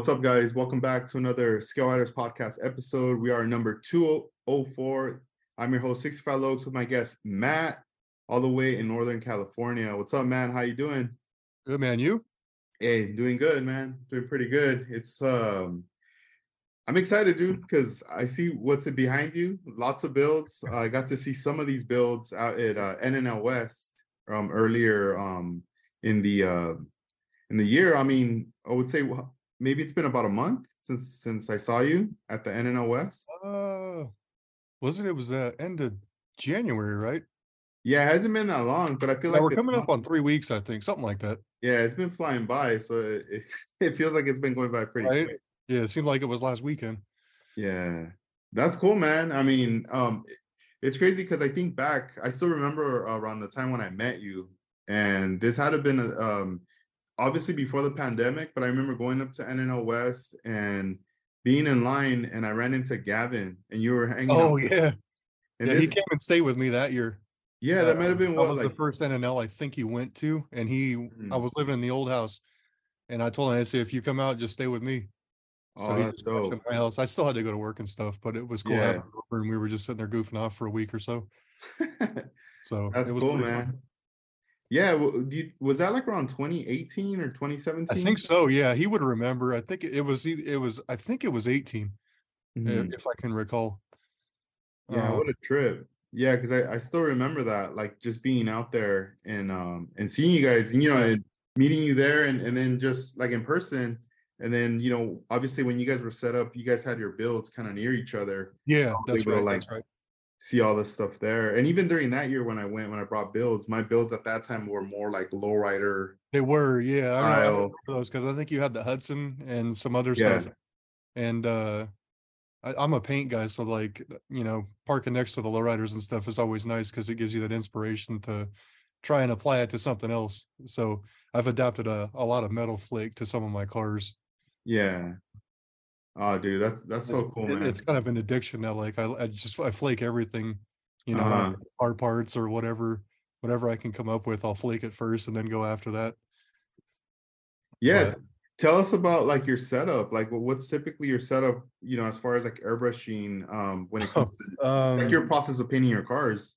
What's up, guys? Welcome back to another Scale Riders podcast episode. We are number 204. I'm your host, 65 Logs, with my guest Matt, all the way in Northern California. What's up, man? How you doing? Good man, you? Hey, doing good, man. Doing pretty good. It's um I'm excited, dude, because I see what's behind you. Lots of builds. I got to see some of these builds out at uh, NNL West um earlier um in the uh in the year. I mean, I would say maybe it's been about a month since since I saw you at the NNL West. Uh, wasn't it was the end of January, right? Yeah, it hasn't been that long, but I feel Yeah, like we're coming month- up on three weeks, I think, something like that. yeah, it's been flying by, so it, it, it feels like it's been going by pretty Right? quick. Yeah, it seemed like it was last weekend. Yeah, that's cool, man. I mean, um, it's crazy because I think back, I still remember around the time when I met you, and this had to been um, obviously before the pandemic, but I remember going up to NNL West and being in line, and I ran into Gavin, and you were hanging. out Oh with- yeah, and yeah. He came and stayed with me that year. yeah, that might have Uh, been that what was like the first NNL I think he went to, and he I Mhm. was living in the old house, and I told him I said if you come out, just stay with me. Oh, he that's to dope. My house. I still had to go to work and stuff, but it was cool Yeah. and we were just sitting there goofing off for a week or so. So That's cool, man. fun. Yeah, w- do you- was that like around 2018 or 2017? I think so. Yeah, he would remember. I think it was. It was. I think it was 18, i- Mhm. if I can recall. Yeah, Uh, what a trip. Yeah, because I, I still remember that, like just being out there and um and seeing you guys, and you know, and meeting you there and, and then just like in person. And then, you know, obviously when you guys were set up, you guys had your builds kind of near each other. yeah, that's right. like, that's right. See all this stuff there. And even during that year when I went, when I brought builds, my builds at that time were more like lowrider. They were. Yeah, I remember, I Style. remember those because I think you had the Hudson and some other Yeah. stuff. And uh, I, I'm a paint guy, so like you know, parking next to the lowriders and stuff is always nice because it gives you that inspiration to try and apply it to something else. So I've adapted a, a lot of metal flake to some of my cars. Yeah. Oh, dude, that's that's so it's, cool, man. it's kind of an addiction now. Like I, I just I flake everything, you know, Uh-huh. car parts or whatever, whatever I can come up with. I'll flake it first and then go after that. Yeah, But- tell us about like your setup. Like, wh- what's typically your setup? You know, as far as like airbrushing, um, when it comes to Um, like your process of painting your cars.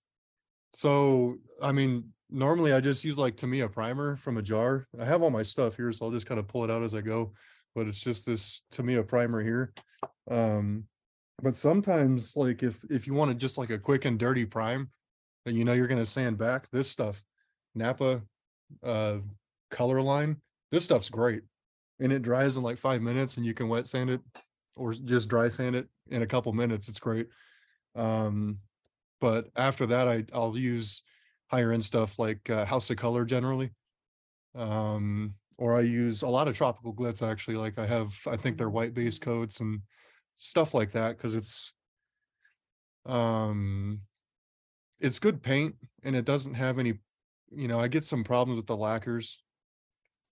so I mean, normally I just use like Tamiya primer from a jar. I have all my stuff here, so I'll just kind of pull it out as I go. But it's just this Tamiya primer here. Um, but sometimes like if if you wanted just like a quick and dirty prime, and you know you're gonna sand back this stuff, Napa, uh, color line. This stuff's great, and it dries in like five minutes, and you can wet sand it or just dry sand it in a couple minutes. It's great. Um, but after that, I I'll use higher end stuff like uh, House of Color generally. Um, or I use a lot of tropical glitz actually. Like I have, I think they're white base coats and stuff like that because it's um it's good paint and it doesn't have any you know i get some problems with the lacquers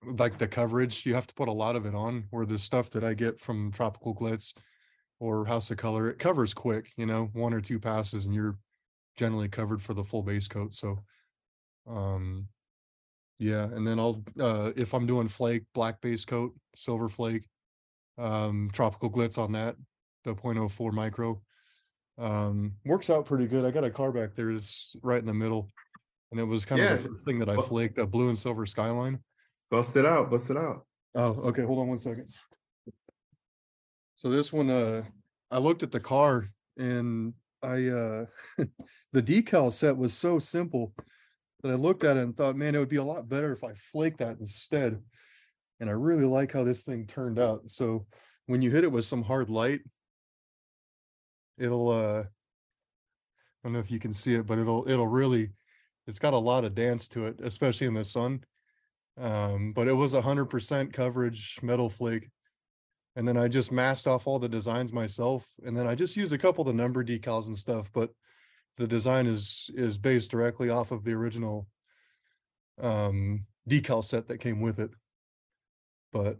like the coverage you have to put a lot of it on where the stuff that i get from tropical glitz or house of color it covers quick you know one or two passes and you're generally covered for the full base coat so um yeah and then i'll uh if i'm doing flake black base coat silver flake um tropical glitz on that the 0.04 micro um works out pretty good i got a car back there that's right in the middle and it was kind Yeah. of the first thing that i flaked a blue and silver skyline Bust it out, bust it out. oh okay hold on one second so this one uh i looked at the car and i uh the decal set was so simple that i looked at it and thought man it would be a lot better if i flaked that instead and i really like how this thing turned out so when you hit it with some hard light it'll uh I don't know if you can see it, but it'll it'll really it's got a lot of dance to it, especially in the sun. Um, but it was a hundred percent coverage metal flake. And then I just masked off all the designs myself. And then I just used a couple of the number decals and stuff, but the design is is based directly off of the original um decal set that came with it. But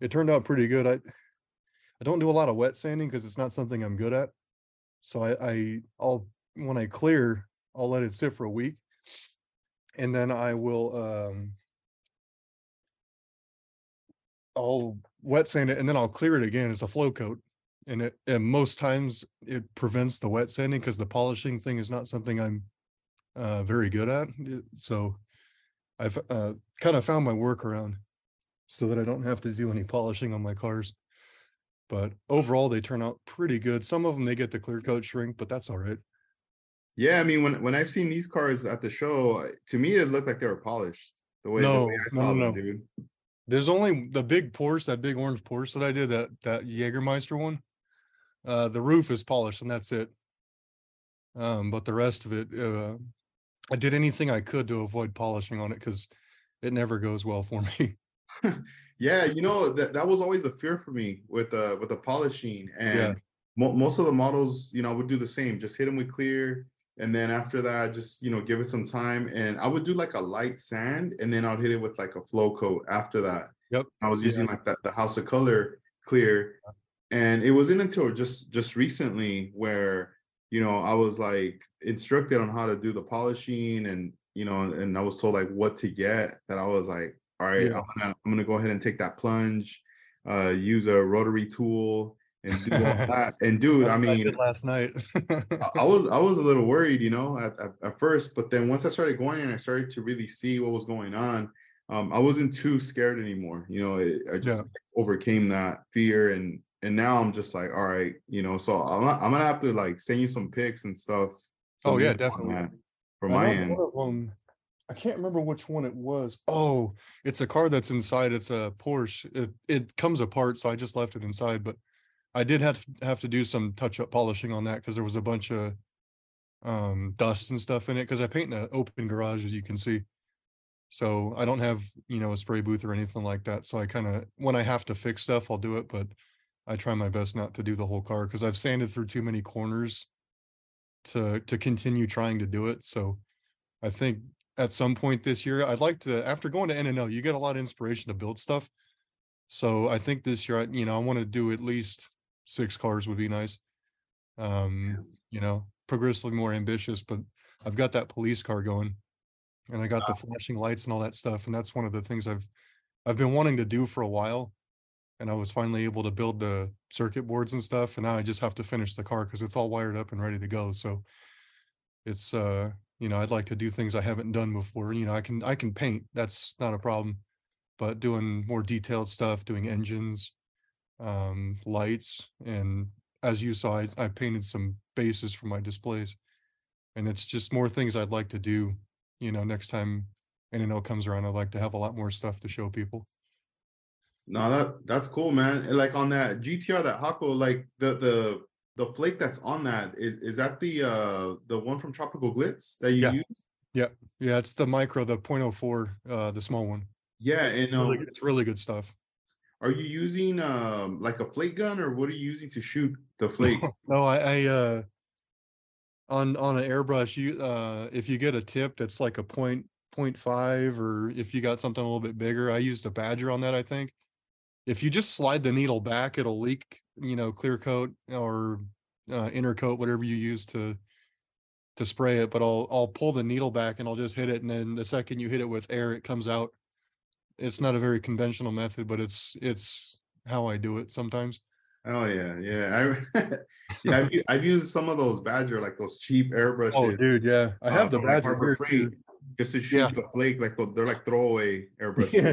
it turned out pretty good. I I don't do a lot of wet sanding because it's not something I'm good at. So I, I I'll when I clear, I'll let it sit for a week. And then I will um I'll wet sand it and then I'll clear it again. It's a flow coat. And it, and most times it prevents the wet sanding because the polishing thing is not something I'm uh, very good at. So I've uh, kind of found my workaround so that I don't have to do any polishing on my cars. But overall, they turn out pretty good. Some of them, they get the clear coat shrink, but that's all right. Yeah, I mean, when when I've seen these cars at the show, to me it looked like they were polished. The way, the way I no, saw no, them, no. dude. There's only the big Porsche, that big orange Porsche that I did, that that Jägermeister one. Uh, the roof is polished and that's it. Um, but the rest of it, uh, I did anything I could to avoid polishing on it because it never goes well for me. Yeah, you know that that was always a fear for me with uh with the polishing and Yeah. mo- most of the models, you know, I would do the same, just hit them with clear, and then after that, just you know, give it some time, and I would do like a light sand, and then I'd hit it with like a flow coat after that. Yep. I was Yeah. using like that the House of Color clear, and it wasn't until just just recently where you know I was like instructed on how to do the polishing and you know and I was told like what to get that I was like all right Yeah. I'm gonna I'm gonna go ahead and take that plunge uh use a rotary tool and do all that and dude I mean did last night. I I was I was a little worried, you know, at, at, at first, but then once I started going and I started to really see what was going on, um, I wasn't too scared anymore. You know, it, I just overcame that fear and and now I'm just like, all right, you know, so I'm I'm gonna have to like send you some pics and stuff. Oh, yeah, definitely. that From I my end. one of 'em- I can't remember which one it was. Oh, it's a car that's inside. It's a Porsche. It it comes apart, so I just left it inside. But I did have to have to do some touch up polishing on that because there was a bunch of um dust and stuff in it. Because I paint in an open garage, as you can see. So I don't have you know a spray booth or anything like that. So I kind of when I have to fix stuff, I'll do it. But I try my best not to do the whole car because I've sanded through too many corners to to continue trying to do it. So I think at some point this year, I'd like to, after going to NNL, you get a lot of inspiration to build stuff. So I think this year, I- you know, I want to do at least six cars would be nice. Um, you know, progressively more ambitious, but I've got that police car going. And I got the flashing lights and all that stuff. And that's one of the things I've I've been wanting to do for a while. And I was finally able to build the circuit boards and stuff. And now I just have to finish the car because it's all wired up and ready to go. So it's uh you know i'd like to do things i haven't done before you know i can i can paint that's not a problem but doing more detailed stuff doing engines um lights and as you saw i, I painted some bases for my displays and it's just more things i'd like to do you know next time NNL comes around i'd like to have a lot more stuff to show people No, that that's cool, man. And like on that GTR, that Hako, like the the the flake that's on that is is that the uh the one from Tropical Glitz that you Yeah. use? yeah yeah, it's the micro the 0.04 uh the small one Yeah, it's and um, really, it's really good stuff are you using um like a flake gun or what are you using to shoot the flake? No, I, I, uh, on, on an airbrush, you, uh, if you get a tip that's like a point, point five, or if you got something a little bit bigger, I used a badger on that, I think. If you just slide the needle back, it'll leak, you know, clear coat or, uh, inner coat, whatever you use to, to spray it, but I'll, I'll pull the needle back and I'll just hit it. And then the second you hit it with air, it comes out. It's not a very conventional method, but it's, it's how I do it sometimes. Oh yeah, yeah. I yeah, I've, I've used some of those Badger, like those cheap airbrushes. Oh, dude, yeah. I uh, have the from, like, badger Harbor Freight too. just to shoot Yeah. the flake, like the, they're like throwaway airbrushes. Yeah.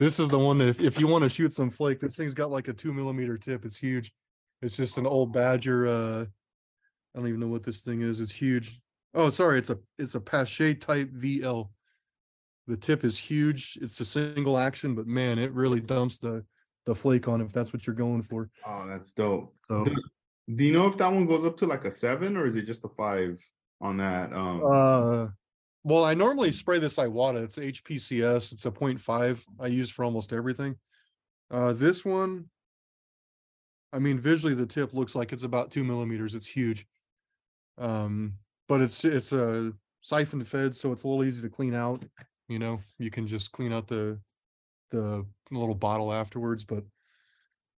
This is the one that if, if you want to shoot some flake, this thing's got like a two millimeter tip. It's huge. It's just an old Badger. Uh, I don't even know what this thing is. It's huge. Oh, sorry. It's a it's a Paasche type VL. The tip is huge. It's a single action, but man, it really dumps the the flake on if that's what you're going for. Oh, that's dope. So Do, do you know if that one goes up to like a seven or is it just a five on that? Um, Uh, well, I normally spray this Iwata. It's HPCS. It's a 0.5 I use for almost everything. Uh, this one, I mean, visually the tip looks like it's about two millimeters. It's huge. Um, but it's it's a siphon fed, so it's a little easy to clean out. You know, you can just clean out the the little bottle afterwards. But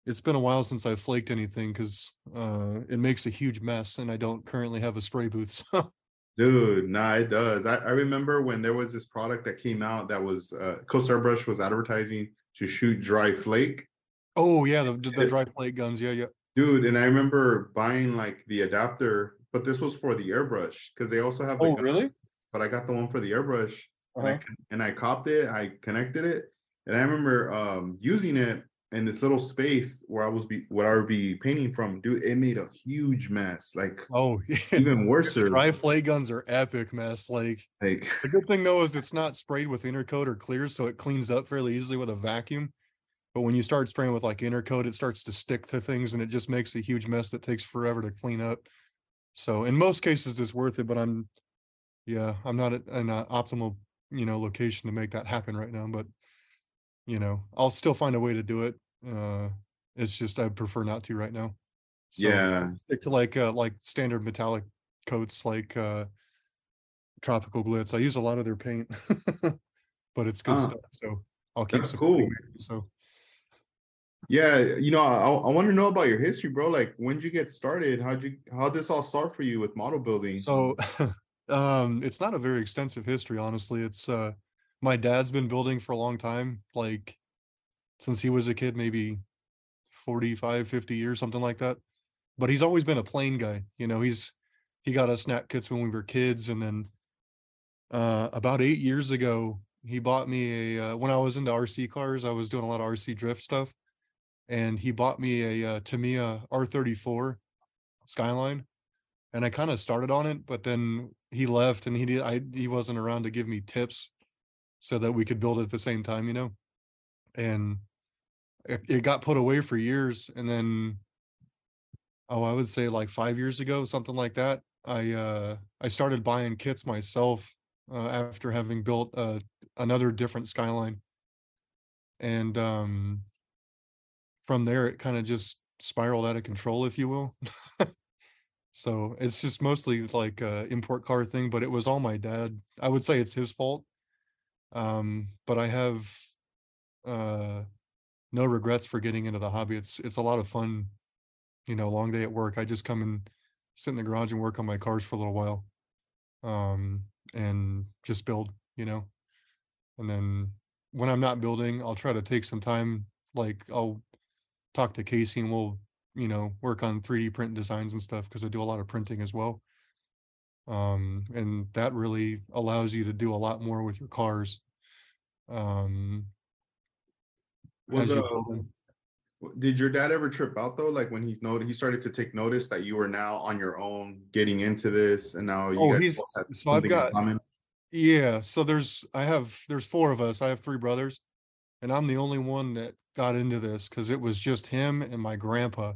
it's been a while since I've flaked anything because uh, it makes a huge mess, and I don't currently have a spray booth. So dude, nah, it does. I, I remember when there was this product that came out that was uh Coast Airbrush was advertising to shoot dry flake. Oh yeah, the, the, dry flake guns. Yeah, yeah. Dude, and I remember buying like the adapter, but this was for the airbrush because they also have. The Oh, guns, really? But I got the one for the airbrush, and, I, Uh-huh. and I copped it. I connected it, and I remember um using it in this little space where I was be where I would be painting from. Dude, it made a huge mess. Like Oh, yeah. even worse. Dry flake guns are epic mess. Like Like the good thing though is it's not sprayed with intercoat or clear, so it cleans up fairly easily with a vacuum. But when you start spraying with like intercoat, it starts to stick to things and it just makes a huge mess that takes forever to clean up. So in most cases, it's worth it. But I'm, yeah, I'm not at an uh, optimal, you know, location to make that happen right now. But you know, I'll still find a way to do it. Uh, it's just I prefer not to right now. So Yeah. stick to like uh like standard metallic coats like uh tropical glitz. I use a lot of their paint, but it's good Ah. stuff. So I'll keep That's cool. it, So Yeah, you know, I, I want to know about your history, bro. Like, when did you get started? How'd you, how'd this all start for you with model building? so um it's not a very extensive history, honestly. It's uh my dad's been building for a long time, like since he was a kid, maybe 45, 50 years, something like that. But he's always been a plane guy. You know, he's he got us snap kits when we were kids, and then uh about eight years ago, he bought me a uh, when I was into RC cars, I was doing a lot of RC drift stuff, and he bought me a uh, Tamiya R34 Skyline, and I kind of started on it, but then he left, and he did I he wasn't around to give me tips, so that we could build it at the same time, you know, and it, it got put away for years, and then oh, I would say like five years ago, something like that. I uh I started buying kits myself uh, after having built uh, another different skyline, and um, from there it kind of just spiraled out of control, if you will. so it's just mostly like a import car thing, but it was all my dad. I would say it's his fault. Um, but I have uh no regrets for getting into the hobby. It's it's a lot of fun you know, long day at work, I just come and sit in the garage and work on my cars for a little while. Um, and just build, you know. And then when I'm not building, I'll try to take some time, like I'll talk to Casey and we'll, you know, work on 3D print designs and stuff because I do a lot of printing as well. Um, and that really allows you to do a lot more with your cars. Um, Was, uh. Did your dad ever trip out though? Like when he's noted, he started to take notice that you were now on your own, getting into this, and now you Oh, he's- so I've got- Yeah, so there's I have there's four of us. I have three brothers, and I'm the only one that got into this because it was just him and my grandpa.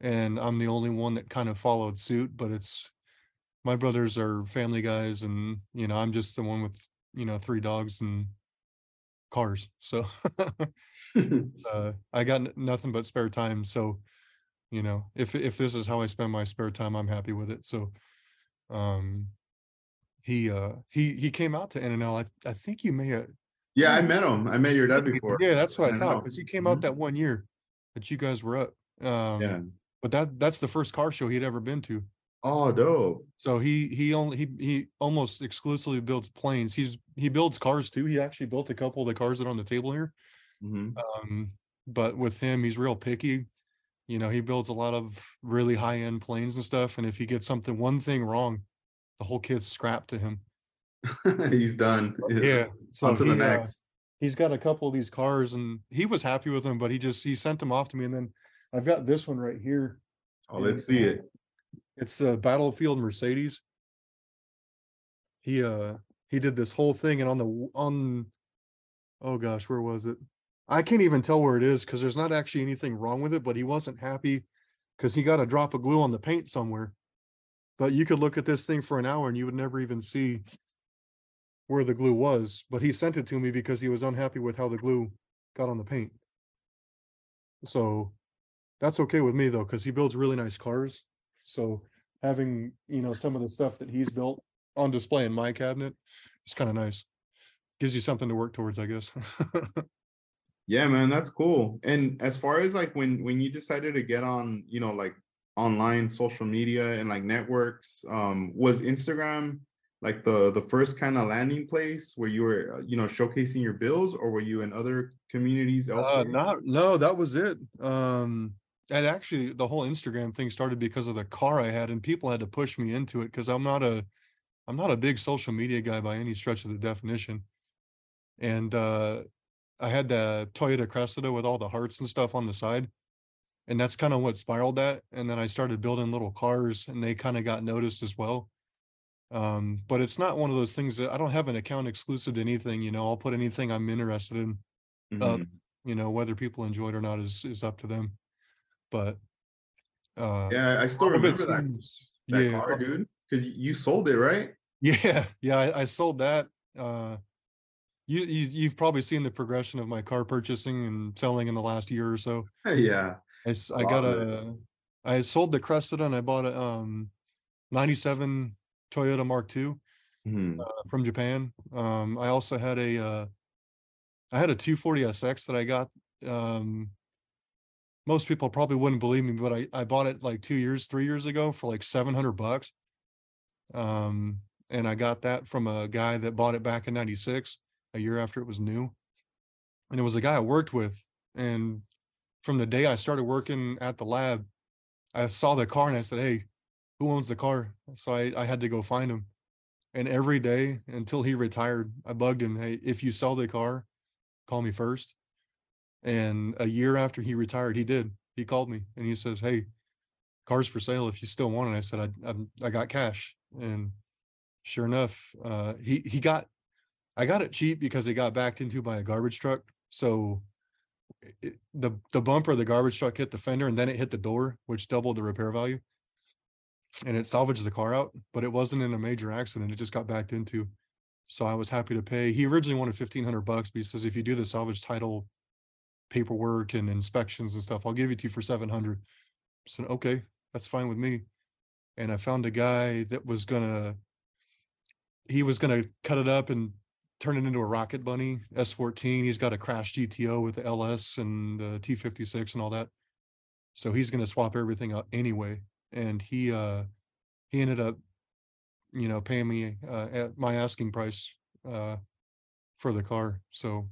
And I'm the only one that kind of followed suit, but it's my brothers are family guys, and you know, I'm just the one with, you know, three dogs and cars. So uh, I got n- nothing but spare time. So, you know, if if this is how I spend my spare time, I'm happy with it. So, um, he uh he he came out to NNL. I I think you may have. yeah, I met him. I met your dad before. Yeah, that's what I I thought because he came out that one year that you guys were up. Um, Yeah. but that that's the first car show he'd ever been to. Oh, dope. So he he only he he almost exclusively builds planes. He's he builds cars too. He actually built a couple of the cars that are on the table here. Mhm. Um, but with him, he's real picky. You know, he builds a lot of really high end planes and stuff. And if he gets something, one thing wrong, the whole kit's scrapped to him. he's done. So On to the he, uh, next. he's got a couple of these cars and he was happy with them, but he just he sent them off to me. And then I've got this one right here. Oh, let's see it. It's a Battlefield Mercedes. He uh he did this whole thing and on the on oh gosh, where was it? I can't even tell where it is because there's not actually anything wrong with it, but he wasn't happy because he got a drop of glue on the paint somewhere. But you could look at this thing for an hour and you would never even see where the glue was. But he sent it to me because he was unhappy with how the glue got on the paint. So that's okay with me though, because he builds really nice cars. So having, you know, some of the stuff that he's built on display in my cabinet it's kind of nice. Gives you something to work towards, I guess. Yeah, man, that's cool. And as far as like when when you decided to get on, you know, like online social media and like networks, um, was Instagram like the the first kind of landing place where you were uh, you know showcasing your bills, or were you in other communities Uh, elsewhere? not, no, that was it. Um, and actually the whole Instagram thing started because of the car I had and people had to push me into it because I'm not a, I'm not a big social media guy by any stretch of the definition. And, uh, I had the Toyota Cressida with all the hearts and stuff on the side. And that's kind of what spiraled that. And then I started building little cars and they kind of got noticed as well. Um, but it's not one of those things that I don't have an account exclusive to anything, you know, I'll put anything I'm interested in uh, Mhm. you know whether people enjoy it or not is is up to them but uh Yeah, I still all of it remember that seems- that yeah car, dude, because you sold it, right? yeah yeah I, I sold that uh you, you you've probably seen the progression of my car purchasing and selling in the last year or so yeah. I, Lot got a i sold the cressida and i bought a um 97 toyota mark ii Mhm. uh, from Japan. Um, I also had a, uh, I had a 240 SX that I got. Um, most people probably wouldn't believe me, but I, I bought it like two years, three years ago for like 700 bucks. Um, and I got that from a guy that bought it back in 96, a year after it was new. And it was a guy I worked with. And from the day I started working at the lab, I saw the car and I said, Hey, who owns the car? So I, I had to go find him. And every day until he retired, I bugged him, Hey, if you sell the car, call me first. And a year after he retired, he did. He called me and he says, Hey, car's for sale if you still want it. I said, I, I'm, I got cash. And sure enough, uh, he, he got, I got it cheap because it got backed into by a garbage truck. So it, the, the bumper of the garbage truck hit the fender and then it hit the door, which doubled the repair value and it salvaged the car out, but it wasn't in a major accident. It just got backed into. So I was happy to pay. He originally wanted fifteen hundred bucks, but he says if you do the salvage title paperwork and inspections and stuff, I'll give it to you for seven hundred. So okay, that's fine with me. And I found a guy that was gonna he was gonna cut it up and turn it into a rocket bunny S14. He's got a crash GTO with the LS and uh, T56 and all that. So he's gonna swap everything out anyway and he uh he ended up you know paying me uh at my asking price uh for the car so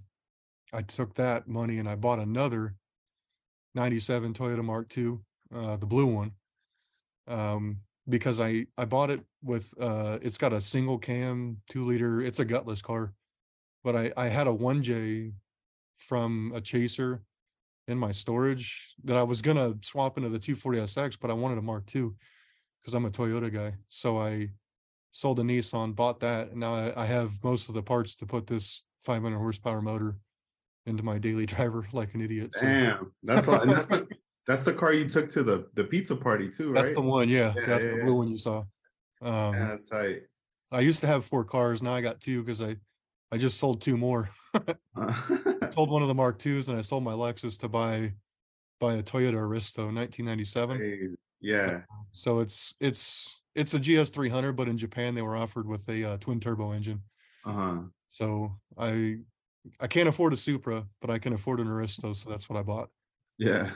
i took that money and i bought another 97 toyota mark ii uh the blue one um because i i bought it with uh it's got a single cam two liter it's a gutless car but i i had a 1j from a chaser in my storage that I was gonna swap into the 240SX, but I wanted a Mark II because I'm a Toyota guy. So I sold a Nissan, bought that, and now I, I have most of the parts to put this 500 horsepower motor into my daily driver like an idiot. So Damn, that's all, that's the that's the car you took to the the pizza party too, right? that's the one. Yeah, Yeah, that's yeah, the yeah. blue one you saw. Um, Yeah, that's tight. I used to have four cars. Now I got two because I I just sold two more. I sold one of the Mark Twos and I sold my Lexus to buy buy a Toyota Aristo 1997. Hey, yeah, So it's it's it's a GS 300, but in Japan they were offered with a uh, twin turbo engine. uh huh. So I I can't afford a Supra, but I can afford an Aristo, so that's what I bought. Yeah,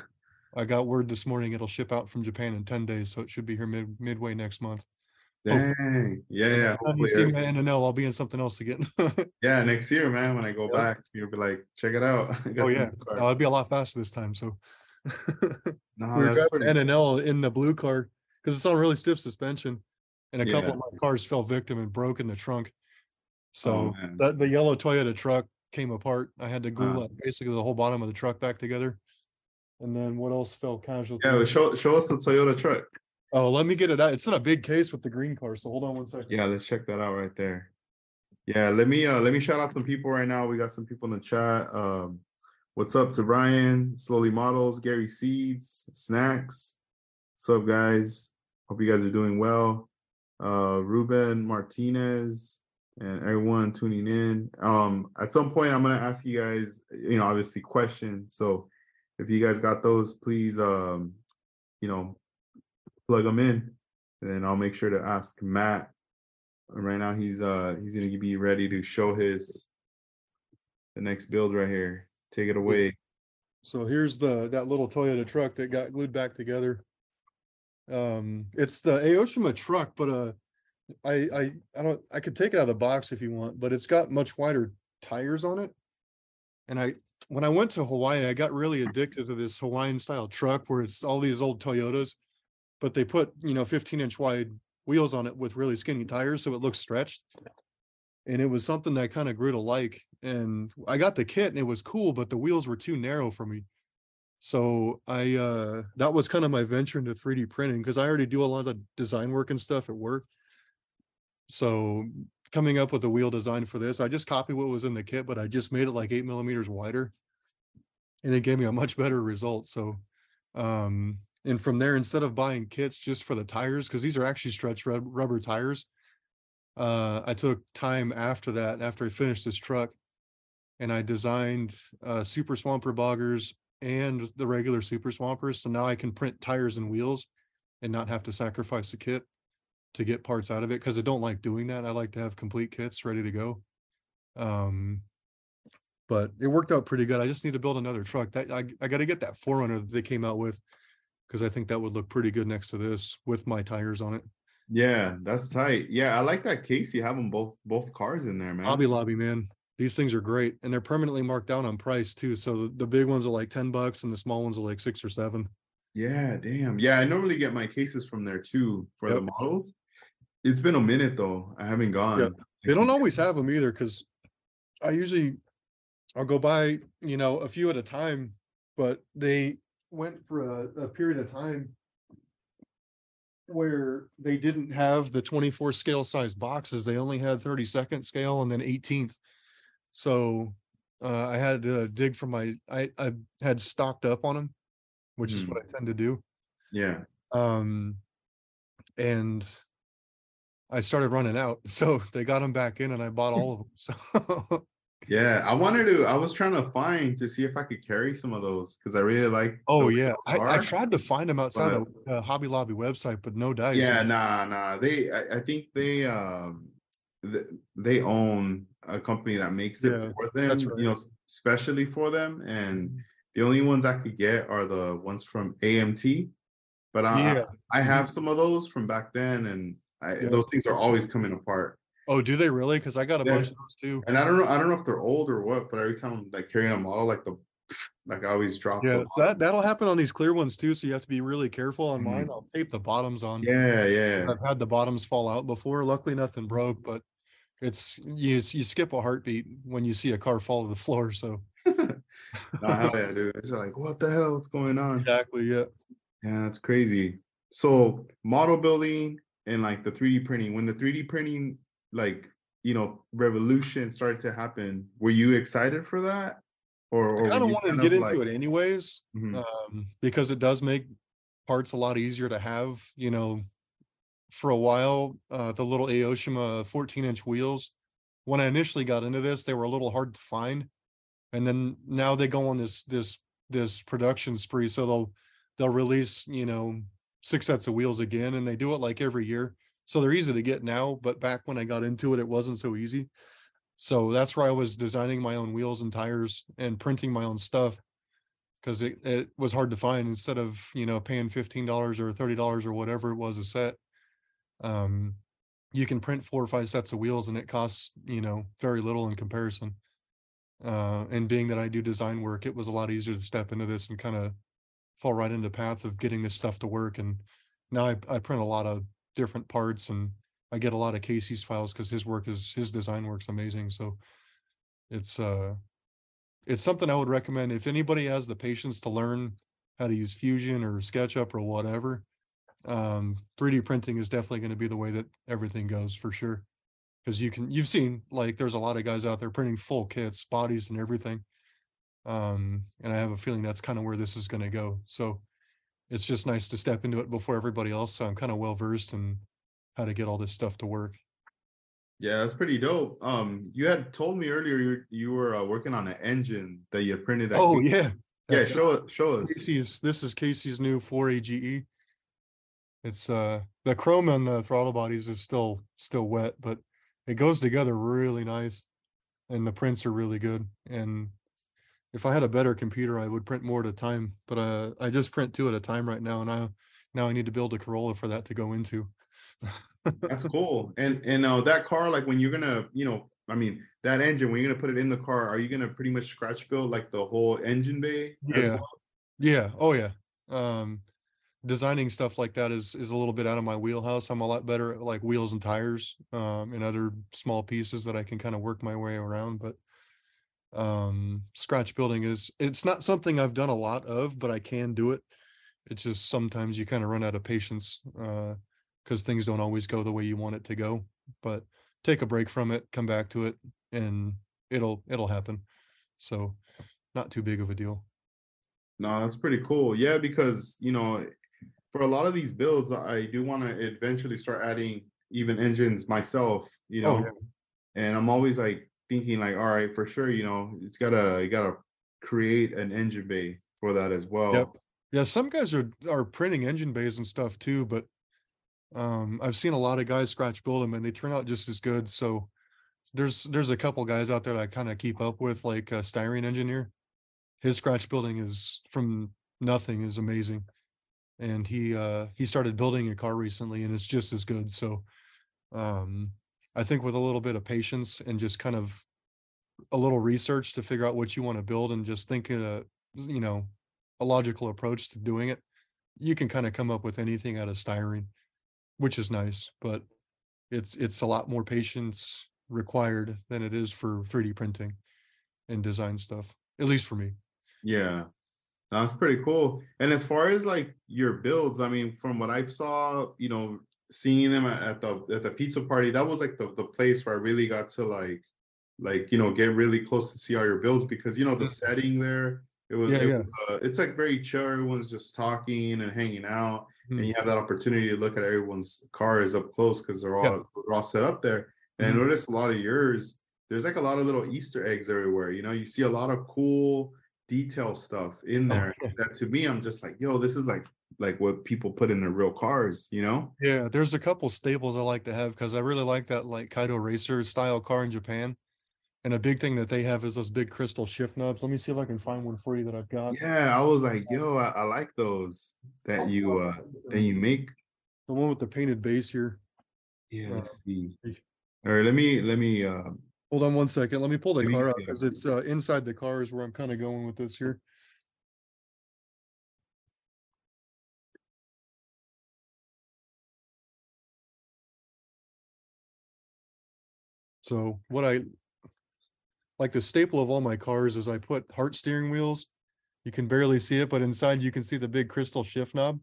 I got word this morning it'll ship out from Japan in 10 days, so it should be here mid midway next month. Oh, dang, yeah, yeah. You see my NNL, I'll be in something else again. yeah. Next year, man, when I go Yep. back, you'll be like, check it out. Oh yeah, car. I'll be a lot faster this time. So No, we were driving pretty- NNL in the blue car because it's on really stiff suspension, and a couple of my cars fell victim and broke in the trunk. So Oh, the, the yellow Toyota truck came apart. I had to glue Uh. like basically the whole bottom of the truck back together. And then what else fell casualty? Yeah, show show us the Toyota truck. oh, let me get it out. It's in a big case with the green car. So hold on one second. Yeah, let's check that out right there. Yeah, let me uh let me shout out some people right now. We got some people in the chat. Um what's up to Ryan, Slowly Models, Gary Seeds, Snacks. What's up, guys? Hope you guys are doing well. Uh Ruben Martinez and everyone tuning in. Um at some point I'm gonna ask you guys, you know, obviously questions. So if you guys got those, please um, you know, plug them in. And I'll make sure to ask Matt and right now he's uh he's gonna be ready to show his the next build right here. Take it away. So here's the that little Toyota truck that got glued back together. Um, it's the Aoshima truck, but uh, I, I, I don't, I could take it out of the box if you want, but it's got much wider tires on it. And I, when I went to Hawaii, I got really addicted to this Hawaiian style truck where it's all these old Toyotas. But they put, you know, fifteen inch wide wheels on it with really skinny tires, so it looks stretched. And it was something that I kind of grew to like. And I got the kit and it was cool, but the wheels were too narrow for me. So I uh that was kind of my venture into 3D printing because I already do a lot of design work and stuff at work. So coming up with a wheel design for this, I just copied what was in the kit, but I just made it like eight millimeters wider. And it gave me a much better result. So um and from there, instead of buying kits just for the tires, because these are actually stretch rub- rubber tires, uh, I took time after that, after I finished this truck, and I designed uh, super swamper boggers and the regular super swampers. So now I can print tires and wheels and not have to sacrifice the kit to get parts out of it because I don't like doing that. I like to have complete kits ready to go. Um, but it worked out pretty good. I just need to build another truck. That I, I got to get that 4Runner that they came out with because I think that would look pretty good next to this with my tires on it. Yeah, that's tight. Yeah, I like that case. You have them both both cars in there, man. Hobby Lobby, man. These things are great and they're permanently marked down on price too. So the, the big ones are like 10 bucks and the small ones are like six or seven. Yeah, damn. Yeah, I normally get my cases from there too for the models. It's been a minute though. I haven't gone. They don't always have them either because I usually I'll go buy, you know, a few at a time, but they went for a, a period of time where they didn't have the 24 scale size boxes. They only had 32nd scale and then 18th. So uh, I had to dig for my I, I had stocked up on them, which is what I tend to do. Yeah. Um and I started running out. So they got them back in and I bought all of them. So Yeah. I wanted to, I was trying to find to see if I could carry some of those because I really like Oh yeah, I, I tried to find them outside of uh, Hobby Lobby website, but no dice. Yeah, nah, nah. They I, I think they um th- they own a company that makes it Yeah, for them, that's you know, s- specially for them. And the only ones I could get are the ones from AMT. But I Yeah. I, I have some of those from back then, and I, Yeah. those things are always coming apart. Oh, do they really? Because I got a Yeah. bunch of those too. And I don't know I don't know if they're old or what, but every time I'm like carrying a model, like the like I always drop Yeah, so that that'll happen on these clear ones too. So you have to be really careful on mine. Mhm. I'll tape the bottoms on. Yeah, yeah. I've had the bottoms fall out before. Luckily, nothing broke, but it's you you skip a heartbeat when you see a car fall to the floor. So Nah, hell yeah, dude. It's like, what the hell? What's going on? exactly, yeah. Yeah, that's crazy. So model building and like the 3D printing, when the 3D printing, like, you know, revolution started to happen, were you excited for that? Or, or I were kind of you wanted to get into like- it anyways. Mhm. um, because it does make parts a lot easier to have. You know, for a while, uh, the little Aoshima 14 inch wheels, when I initially got into this, they were a little hard to find. And then now they go on this this this production spree, so they'll they'll release you know six sets of wheels again, and they do it like every year. So they're easy to get now, but back when I got into it, it wasn't so easy. So that's where I was designing my own wheels and tires and printing my own stuff because it, it was hard to find instead of you know paying fifteen dollars or thirty dollars or whatever it was a set. Um, you can print four or five sets of wheels and it costs you know very little in comparison. Uh, and being that I do design work, it was a lot easier to step into this and kind of fall right into the path of getting this stuff to work. And now I, I print a lot of different parts and I get a lot of Casey's files because his work is his design work's amazing. So it's uh it's something I would recommend if anybody has the patience to learn how to use Fusion or SketchUp or whatever. Um, 3D printing is definitely going to be the way that everything goes for sure. Because you can, you've seen like there's a lot of guys out there printing full kits, bodies, and everything. Um, and I have a feeling that's kind of where this is going to go. So it's just nice to step into it before everybody else. So I'm kind of well versed in how to get all this stuff to work. Yeah, that's pretty dope. Um, you had told me earlier you, you were uh, working on an engine that you printed. That Oh yeah, yeah. Show it. Show us. Casey's, this is Casey's new 4AGE. It's uh the chrome on the throttle bodies is still still wet, but it goes together really nice. And the prints are really good. And if I had a better computer, I would print more at a time. But uh I just print two at a time right now. And I now I need to build a Corolla for that to go into. That's cool. And and uh, that car, like when you're gonna, you know, I mean, that engine when you're gonna put it in the car, are you gonna pretty much scratch build like the whole engine bay? Yeah. well? Yeah, oh yeah. Um, designing stuff like that is is a little bit out of my wheelhouse. I'm a lot better at like wheels and tires, um, and other small pieces that I can kind of work my way around. But um, scratch building is it's not something I've done a lot of, but I can do it. It's just sometimes you kind of run out of patience uh, because things don't always go the way you want it to go. But take a break from it, come back to it, and it'll it'll happen. So not too big of a deal. No, that's pretty cool. Yeah, because you know, for a lot of these builds, I do want to eventually start adding even engines myself, you Oh, know. yeah. And I'm always like thinking like, all right, for sure, you know, it's gotta you gotta create an engine bay for that as well. Yep. Yeah, some guys are are printing engine bays and stuff too, but um I've seen a lot of guys scratch build them and they turn out just as good. So there's there's a couple guys out there that I kind of keep up with, like a styrene engineer. His scratch building is from nothing is amazing. And he uh he started building a car recently and it's just as good. So um I think with a little bit of patience and just kind of a little research to figure out what you want to build and just thinking uh you know a logical approach to doing it, you can kind of come up with anything out of styrene, which is nice, but it's it's a lot more patience required than it is for 3D printing and design stuff, at least for me. Yeah. That's pretty cool. And as far as like your builds, I mean, from what I saw, you know, seeing them at the at the pizza party, that was like the the place where I really got to like like you know get really close to see all your builds because you know the Mhm. setting there it was, Yeah, it yeah. was uh, it's like very chill everyone's just talking and hanging out and Mhm. you have that opportunity to look at everyone's cars up close because they're all Yeah. they're all set up there and Mhm. I noticed a lot of yours there's like a lot of little easter eggs everywhere you know you see a lot of cool detail stuff in Oh, there yeah. that to me i'm just like yo this is like like what people put in their real cars you know Yeah, there's a couple staples I like to have because I really like that like Kaido Racer style car in Japan. And a big thing that they have is those big crystal shift knobs. Let me see if I can find one for you that I've got. yeah i was like yo i, I like those that you uh that you make The one with the painted base here. yeah Uh, let's see all right let me let me uh Hold on one second. Let me pull the car out yeah. because it's uh, inside the car is where I'm kind of going with this here. So what I like the staple of all my cars is I put heart steering wheels. You can barely see it, but inside you can see the big crystal shift knob.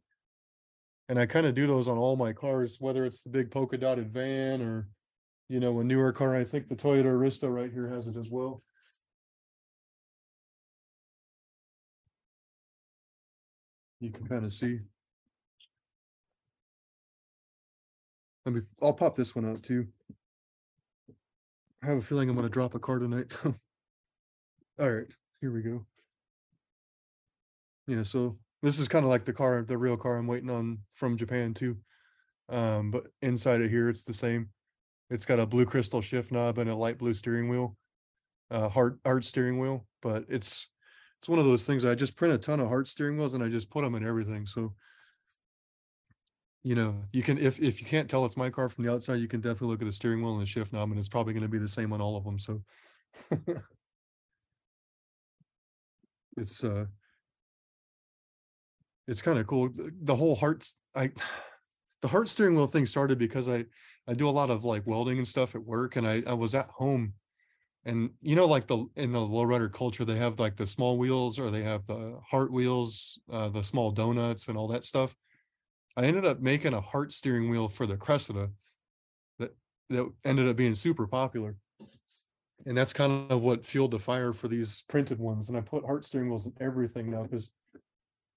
And I kind of do those on all my cars, whether it's the big polka dotted van or, you know, a newer car. I think the Toyota Aristo right here has it as well. You can kind of see. Let me, I'll pop this one out too. I have a feeling I'm gonna drop a car tonight. All right, here we go. Yeah, so this is kind of like the car, the real car I'm waiting on from Japan too. Um, but inside of here, it's the same. It's got a blue crystal shift knob and a light blue steering wheel, uh, heart heart steering wheel. But it's it's one of those things. I just print a ton of heart steering wheels and I just put them in everything. So you know, you can if if you can't tell it's my car from the outside, you can definitely look at the steering wheel and the shift knob, and it's probably going to be the same on all of them. So it's uh it's kind of cool. The- whole hearts I the heart steering wheel thing started because I I do a lot of like welding and stuff at work, and I I was at home, and you know like the in the lowrider culture they have like the small wheels or they have the heart wheels, uh, the small donuts and all that stuff. I ended up making a heart steering wheel for the Cressida that that ended up being super popular. And that's kind of what fueled the fire for these printed ones. And I put heart steering wheels in everything now because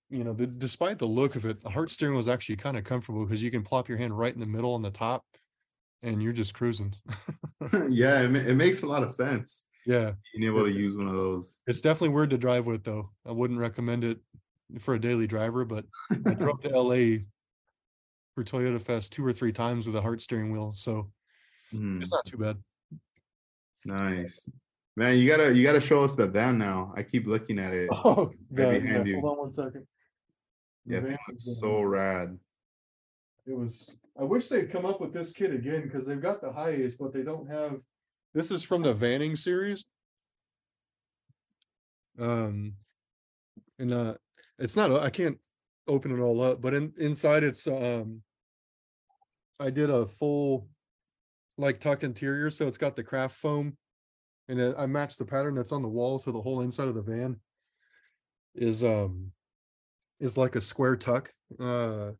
you know, the, despite the look of it, the heart steering wheel is actually kind of comfortable because you can plop your hand right in the middle on the top and you're just cruising. yeah it, it makes a lot of sense yeah. being able to use one of those It's definitely weird to drive with though. I wouldn't recommend it for a daily driver, but I drove to LA for Toyota Fest two or three times with a heart steering wheel. So Mhm. it's not too bad. Nice. Man, you gotta you gotta show us the van now. I keep looking at it. Oh, Right behind you. Hold on one second. The Yeah, that van looks uh, so rad. It was I wish they'd come up with this kit again, because they've got the HiAce, but they don't have, this is from the Vanning series. Um. And uh, it's not, I can't open it all up, but in, inside it's, um. I did a full. Like tuck interior, so it's got the craft foam. And then I matched the pattern that's on the wall, so the whole inside of the van. Is, um. Is like a square tuck, uh.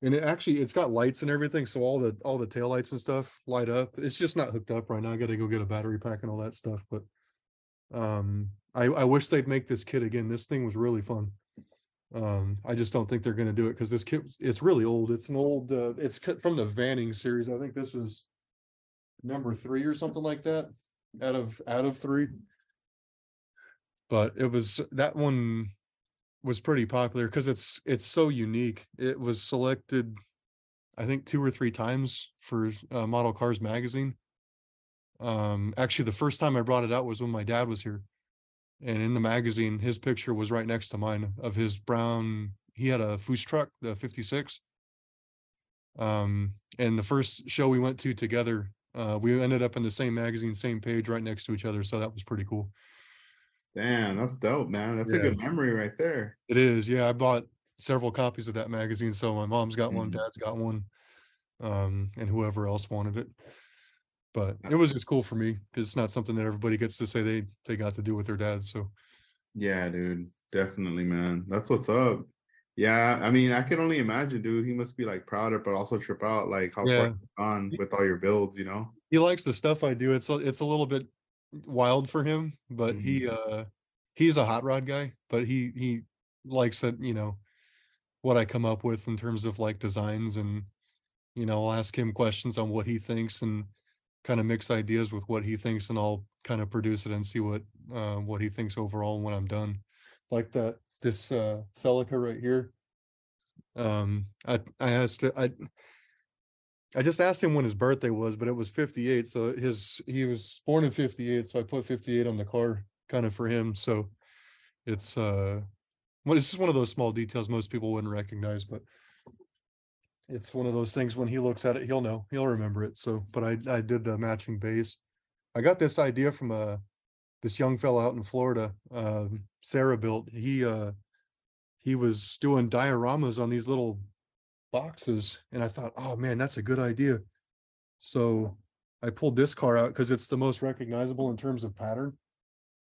And it actually, it's got lights and everything, so all the, all the taillights and stuff light up. It's just not hooked up right now. I gotta go get a battery pack and all that stuff, but. Um, I, I wish they'd make this kit again. This thing was really fun. Um, I just don't think they're gonna do it because this kit, it's really old. It's an old, uh, it's cut from the Vanning series. I think this was. Number three or something like that, out of, out of three. But it was, that one was pretty popular because it's, it's so unique. It was selected. I think two or three times for uh, Model Cars Magazine. Um, actually, the first time I brought it out was when my dad was here. And in the magazine, his picture was right next to mine of his brown, he had a Foos truck, the fifty-six. Um, and the first show we went to together, uh, we ended up in the same magazine, same page, right next to each other. So that was pretty cool. Damn, that's dope, man. That's a good memory right there. It is, yeah. I bought several copies of that magazine. So my mom's got one, Mhm. dad's got one. Um, and whoever else wanted it. But it was just cool for me because it's not something that everybody gets to say they, they got to do with their dad. So. Yeah, dude. Definitely, man. That's what's up. Yeah, I mean, I can only imagine, dude. He must be like prouder, but also trip out like how far Yeah. you've gone with all your builds, you know? he likes the stuff I do. It's a, it's a little bit wild for him, but he uh he's a hot rod guy, but he he likes it, you know, what I come up with in terms of like designs and you know, I'll ask him questions on what he thinks and kind of mix ideas with what he thinks and I'll kind of produce it and see what uh what he thinks overall when I'm done. Like that this uh Celica right here. Um I I asked I I just asked him when his birthday was, but it was 58. So his he was born in 58. So I put 58 on the car kind of for him. So it's uh well, it's just one of those small details most people wouldn't recognize, but it's one of those things when he looks at it, he'll know, he'll remember it. So, but I I did the matching base. I got this idea from uh this young fellow out in Florida, um, Sarah built. He uh he was doing dioramas on these little boxes and I thought, oh man, that's a good idea. So I pulled this car out because it's the most recognizable in terms of pattern.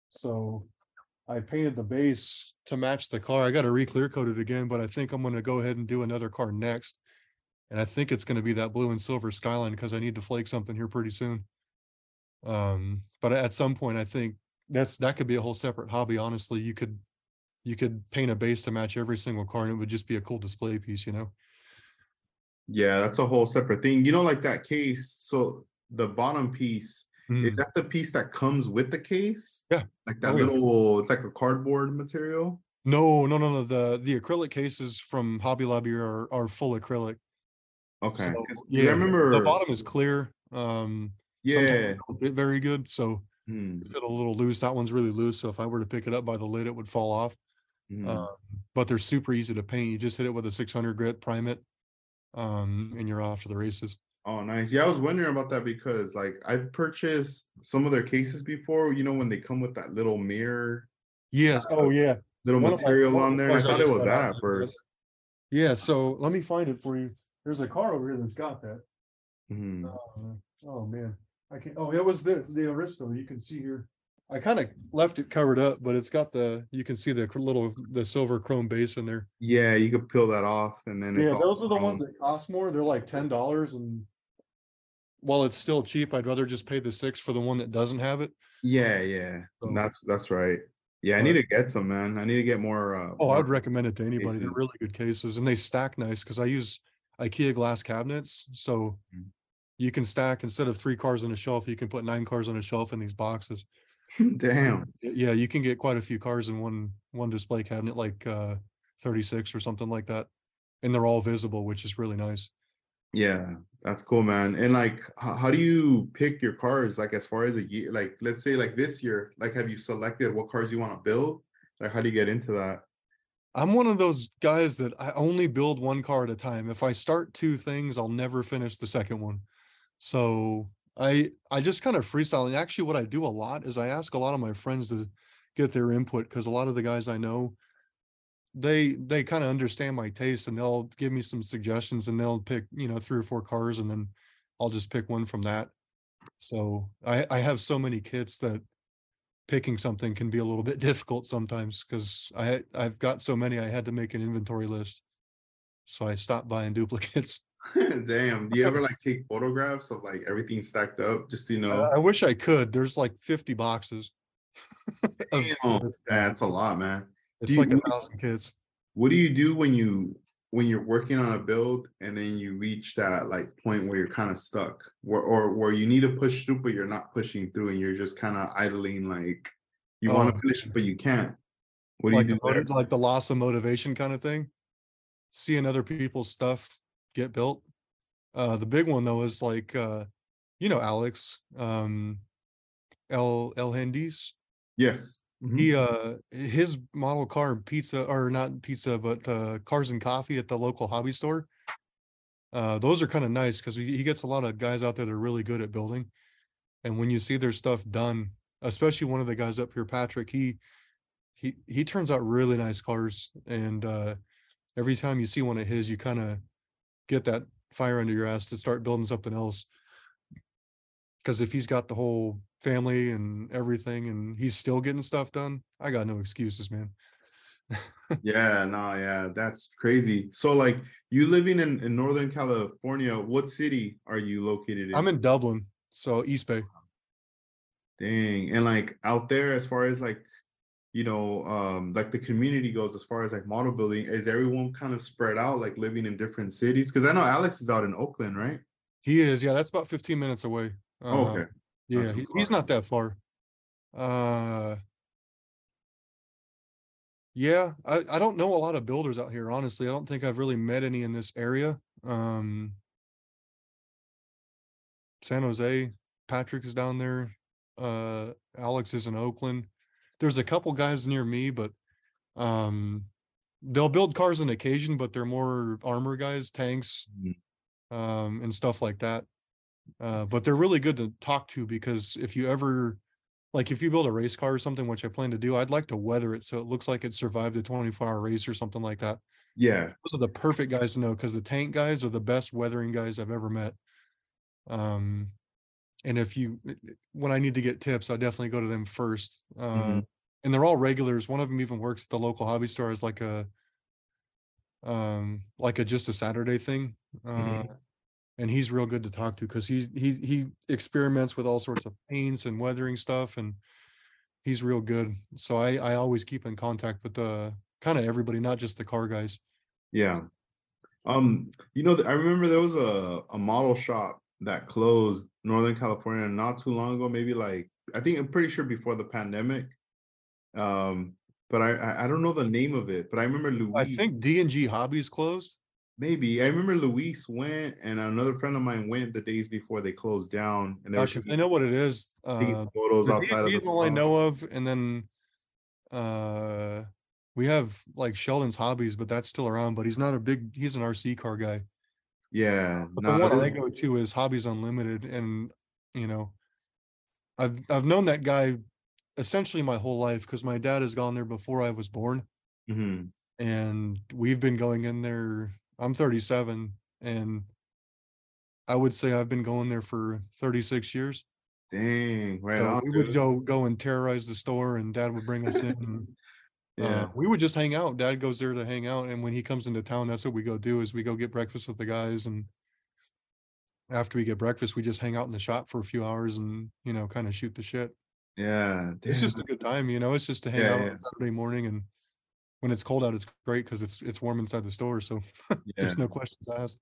So I painted the base to match the car. I got to re-clear coat it again, but I think I'm gonna go ahead and do another car next. And I think it's gonna be that blue and silver skyline because I need to flake something here pretty soon. Um, but at some point, I think that's, that could be a whole separate hobby, honestly. You could, you could paint a base to match every single car and it would just be a cool display piece, you know? Yeah, that's a whole separate thing. You know, like that case. So the bottom piece, is that the piece that comes with the case? Yeah. Like that Oh, yeah. little, it's like a cardboard material. No, no, no, no. The the acrylic cases from Hobby Lobby are are full acrylic. Okay. So, yeah, I remember the bottom is clear. Um, Yeah. don't fit very good. So Hmm, fit a little loose. That one's really loose. So if I were to pick it up by the lid, it would fall off. hmm. Um, but they're super easy to paint. You just hit it with a 600 grit, prime it, um, and you're off to the races. Oh, nice. Yeah, I was wondering about that because like I've purchased some of their cases before, you know, when they come with that little mirror, Yes. Oh yeah. little One of my- material on there. I thought it was that at first. Yeah. So let me find it for you. There's a car over here that's got that. Mhm. Uh, Oh, man, I can't, oh, it was the, the Aristo, you can see here. I kind of left it covered up, but it's got the, you can see the cr- little, the silver chrome base in there. Yeah, you could peel that off and then it's Yeah, all those are the ones chrome. that cost more, they're like ten dollars and. While it's still cheap, I'd rather just pay the six for the one that doesn't have it. Yeah, yeah. So- That's that's right. Yeah, I need to get some, man. I need to get more uh Oh, I more- would recommend it to anybody. They're cases. really good cases and they stack nice because I use IKEA glass cabinets, so. Mm. You can stack, instead of three cars on a shelf, you can put nine cars on a shelf in these boxes. Damn. Y- Yeah, you can get quite a few cars in one, one display cabinet, like uh thirty-six or something like that. And they're all visible, which is really nice. Yeah, that's cool, man. And like, how, how do you pick your cars? Like, as far as a year, like, let's say, like this year, like, have you selected what cars you want to build? Like, how do you get into that? I'm one of those guys that I only build one car at a time. If I start two things, I'll never finish the second one. So I I just kind of freestyle. And actually, what I do a lot is I ask a lot of my friends to get their input because a lot of the guys I know, they they kind of understand my taste and they'll give me some suggestions and they'll pick you know three or four cars and then I'll just pick one from that. So I I have so many kits that picking something can be a little bit difficult sometimes because I I've got so many I had to make an inventory list. So I stopped buying duplicates. Damn. Do you ever like take photographs of like everything stacked up just to I, know? I wish I could. There's like 50 boxes. Damn, that's a lot, man. It's you- like a thousand kids. What do you do when you when you're working on a build and then you reach that like point where you're kind of stuck, where or where you need to push through but you're not pushing through and you're just kind of idling like you want Oh. to finish it but you can't. What do Like you the, do there? like the loss of motivation kind of thing. Seeing other people's stuff get built. Uh the big one though is like uh you know Alex um Hendis. Yes. Mhm. He uh his model car pizza or not pizza but uh cars and coffee at the local hobby store. Uh those are kind of nice because he gets a lot of guys out there that are really good at building. And when you see their stuff done, especially one of the guys up here, Patrick, he he he turns out really nice cars. And uh every time you see one of his, you kind of get that fire under your ass to start building something else. Because if he's got the whole family and everything and he's still getting stuff done, I got no excuses, man. Yeah, no, yeah, that's crazy. So like you living in, in Northern California, what city are you located in? I'm in Dublin, so East Bay. Dang. And like out there, as far as like, you know, um, like the community goes, as far as like model building, is everyone kind of spread out, like living in different cities? Because I know Alex is out in Oakland, right? He is, yeah, that's about 15 minutes away. Oh, okay. Yeah, he- he's not that far. Uh yeah, I, I don't know a lot of builders out here, honestly. I don't think I've really met any in this area. Um San Jose, Patrick is down there. Uh Alex is in Oakland. There's a couple guys near me, but um they'll build cars on occasion, but they're more armor guys, tanks, Mhm. um, and stuff like that. Uh, but they're really good to talk to because if you ever like if you build a race car or something, which I plan to do, I'd like to weather it so it looks like it survived a 24 hour race or something like that. Yeah. Those are the perfect guys to know because the tank guys are the best weathering guys I've ever met. Um, and if you when I need to get tips, I definitely go to them first. Uh, Mhm. and they're all regulars. One of them even works at the local hobby store as like a um like a just a Saturday thing. Uh Mhm. And he's real good to talk to because he he he experiments with all sorts of paints and weathering stuff and he's real good. So I I always keep in contact with the kind of everybody, not just the car guys. Yeah. Um, you know, I remember there was a, a model shop that closed Northern California not too long ago, maybe like I think I'm pretty sure before the pandemic. Um, but I I, don't know the name of it, but I remember Luis. I think D and G Hobbies closed. Maybe I remember Luis went and another friend of mine went the days before they closed down and they were Gosh, if they know what it is, taking uh, photos outside of the all I know of, and then uh we have like Sheldon's hobbies, but that's still around. But he's not a big. He's an RC car guy. Yeah, But the one I go to is Hobbies Unlimited, and you know, I've I've known that guy essentially my whole life because my dad has gone there before I was born, Mhm. and we've been going in there. I'm 37, and I would say I've been going there for 36 years. Dang, right So on. we would go go and terrorize the store, and Dad would bring us in. And, Yeah. uh, we would just hang out. Dad goes there to hang out, and when he comes into town, that's what we go do. Is we go get breakfast with the guys, and after we get breakfast, we just hang out in the shop for a few hours and you know kind of shoot the shit. Yeah, It's just a good time, you know. It's just to hang Yeah, out yeah. on Saturday morning, and when it's cold out, it's great because it's it's warm inside the store. So yeah. there's no questions asked.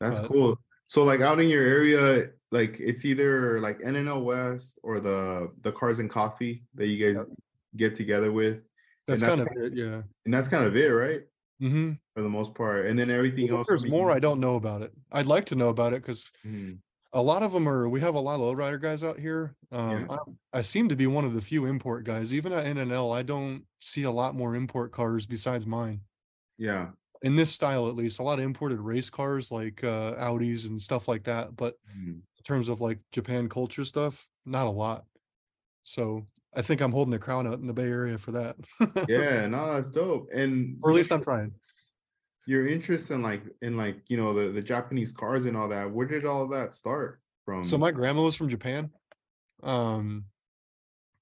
That's cool. So like out in your area, like it's either like NNL West or the the Cars and Coffee that you guys get together with, That's that's kind of it, yeah. and that's kind of it, right? Mm-hmm. For the most part, and then everything else. I There's more I don't know about it. I'd like to know about it because mhm. A lot of them are we have a lot of lowrider guys out here. Um, Yeah. I, I seem to be one of the few import guys. Even at NNL, I don't see a lot more import cars besides mine. Yeah. In this style, at least, a lot of imported race cars like uh, Audis and stuff like that. But Mhm. in terms of like Japan culture stuff, not a lot. So I think I'm holding the crown out in the Bay Area for that. Yeah, no, that's dope. And or at least I'm trying. Your interest in like in like you know the the Japanese cars and all that. Where did all that start from? So my grandma was from Japan. Um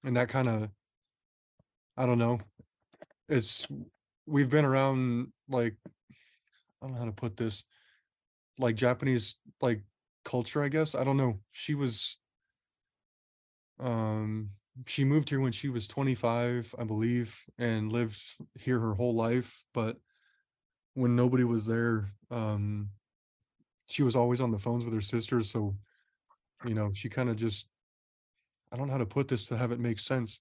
and that kind of I don't know. It's we've been around like I don't know how to put this. Like Japanese like culture, I guess. I don't know. She was um she moved here when she was 25, I believe, and lived here her whole life, but when nobody was there, um she was always on the phones with her sisters, so you know, she kind of just I don't know how to put this to have it make sense.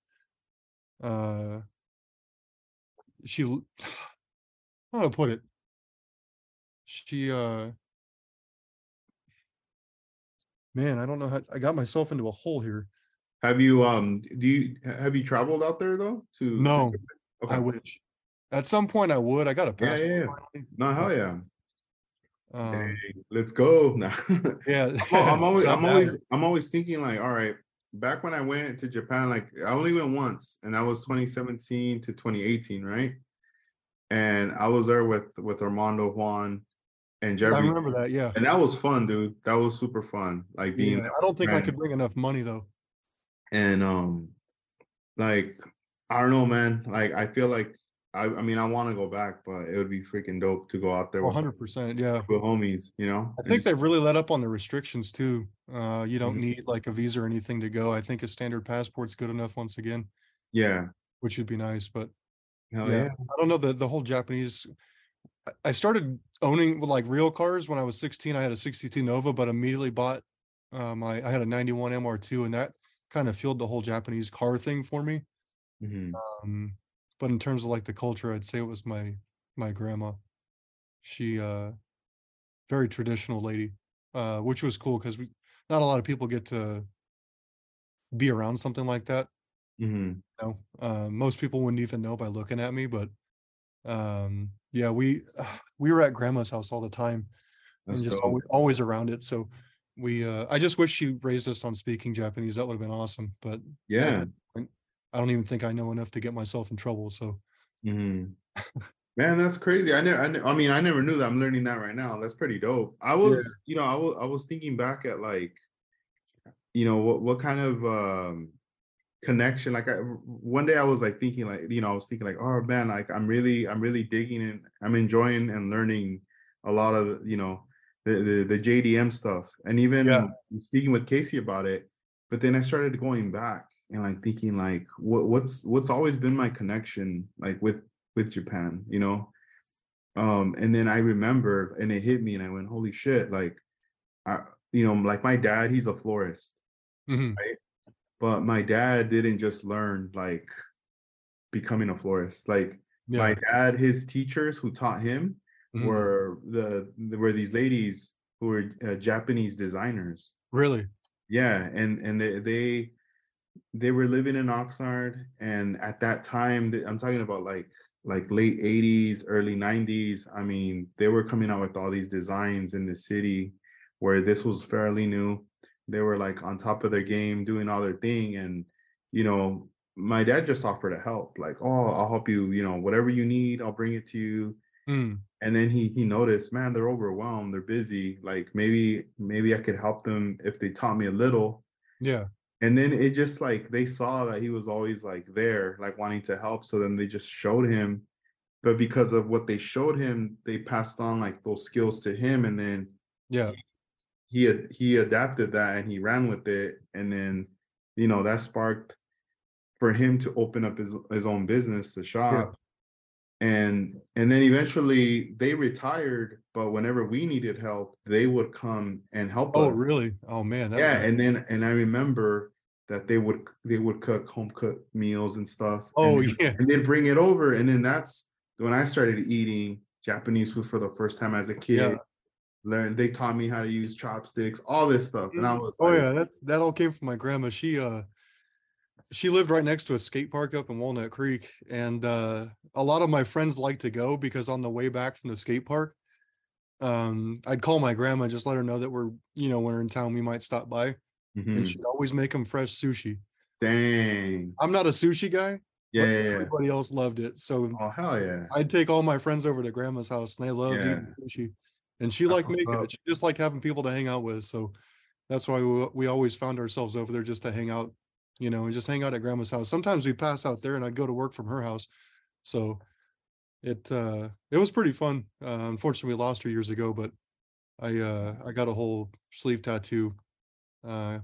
Uh she I don't know how to put it. She uh man, I don't know how I got myself into a hole here. have you um do you have you traveled out there though? To No, Japan? I wish. At some point I would. I got a Yeah, passport. yeah, yeah. No, hell yeah. Um, Hey, let's go. Nah. yeah. I'm, I'm always I'm always I'm always thinking like, all right, back when I went to Japan, like I only went once, and that was 2017 to 2018, right? And I was there with with Armando Juan and Jerry. I Jeremy, remember that, yeah. and that was fun, dude. That was super fun. Like being Yeah, there I don't think I friends. could bring enough money though. and um, like I don't know, man. Like I feel like I I mean I want to go back, but it would be freaking dope to go out there hundred percent, yeah. with homies, you know. I think just- they've really let up on the restrictions too. Uh, you don't Mhm. need like a visa or anything to go. I think a standard passport's good enough once again, yeah, which would be nice. But hell yeah, yeah. I don't know the the whole Japanese. I- I started owning like real cars when I was 16. I had a 62 Nova, but immediately bought uh, my I had a 91 MR2, and that kind of fueled the whole Japanese car thing for me. Mhm. Um, but in terms of like the culture, I'd say it was my my grandma. She uh very traditional lady, uh, which was cool because we not a lot of people get to be around something like that. Mhm. You know, uh, most people wouldn't even know by looking at me, but um, yeah, we we were at grandma's house all the time That's and just dope. always, always around it. So we uh, I just wish she raised us on speaking Japanese. That would have been awesome. But Yeah. I don't even think I know enough to get myself in trouble. So Mhm. Man, that's crazy. I never, I, ne- I mean, I never knew that. I'm learning that right now. That's pretty dope. I was, you know, I was, I was thinking back at like, you know, what, what kind of um connection? Like, I, one day I was like thinking, like, you know, I was thinking like, oh man, like I'm really, I'm really digging and I'm enjoying and learning a lot of, you know, the the, the JDM stuff, and even Yeah. speaking with Casey about it. But then I started going back and like thinking like, what, what's, what's always been my connection, like with with Japan, you know. Um, and then I remember, and it hit me, and I went, "Holy shit!" Like, I, you know, like my dad, he's a florist, mhm, but my dad didn't just learn like becoming a florist. Like yeah. my dad, his teachers who taught him mhm. were the were these ladies who were uh, Japanese designers. Really? Yeah, and and they they they were living in Oxnard, and at that time, I'm talking about like like late 80s, early 90s. I mean, they were coming out with all these designs in the city where this was fairly new. They were like on top of their game, doing all their thing, and you know, my dad just offered to help, like, oh, I'll help you, you know, whatever you need, I'll bring it to you Mm, and then he he noticed man they're overwhelmed they're busy like maybe maybe i could help them if they taught me a little yeah. And then it just like they saw that he was always like there like wanting to help so then they just showed him but because of what they showed him they passed on like those skills to him and then Yeah. he had he adapted that and he ran with it and then you know that sparked for him to open up his his own business the shop and and then eventually they retired but whenever we needed help they would come and help Oh, us really? Oh man, that's yeah and then and i remember that they would they would cook home cooked meals and stuff oh and, yeah. and then bring it over and then that's when i started eating japanese food for the first time as a kid Yeah. learned. They taught me how to use chopsticks, all this stuff, and I was Oh like, yeah, that's that all came from my grandma. She uh she lived right next to a skate park up in Walnut Creek, and uh a lot of my friends like to go because on the way back from the skate park, um, I'd call my grandma, just let her know that we're, you know, when we're in town, we might stop by, and "Mhm, she'd always make them fresh sushi. dang, I'm not a sushi guy, yeah, yeah, yeah. everybody else loved it. So Oh hell yeah, I'd take all my friends over to grandma's house and they loved Yeah. eating sushi. And she liked making it. She just liked having people to hang out with. So that's why we, we always found ourselves over there just to hang out, you know, and just hang out at grandma's house. Sometimes we pass out there and I'd go to work from her house. So it uh it was pretty fun. Uh, unfortunately we lost her years ago, but I uh I got a whole sleeve tattoo uh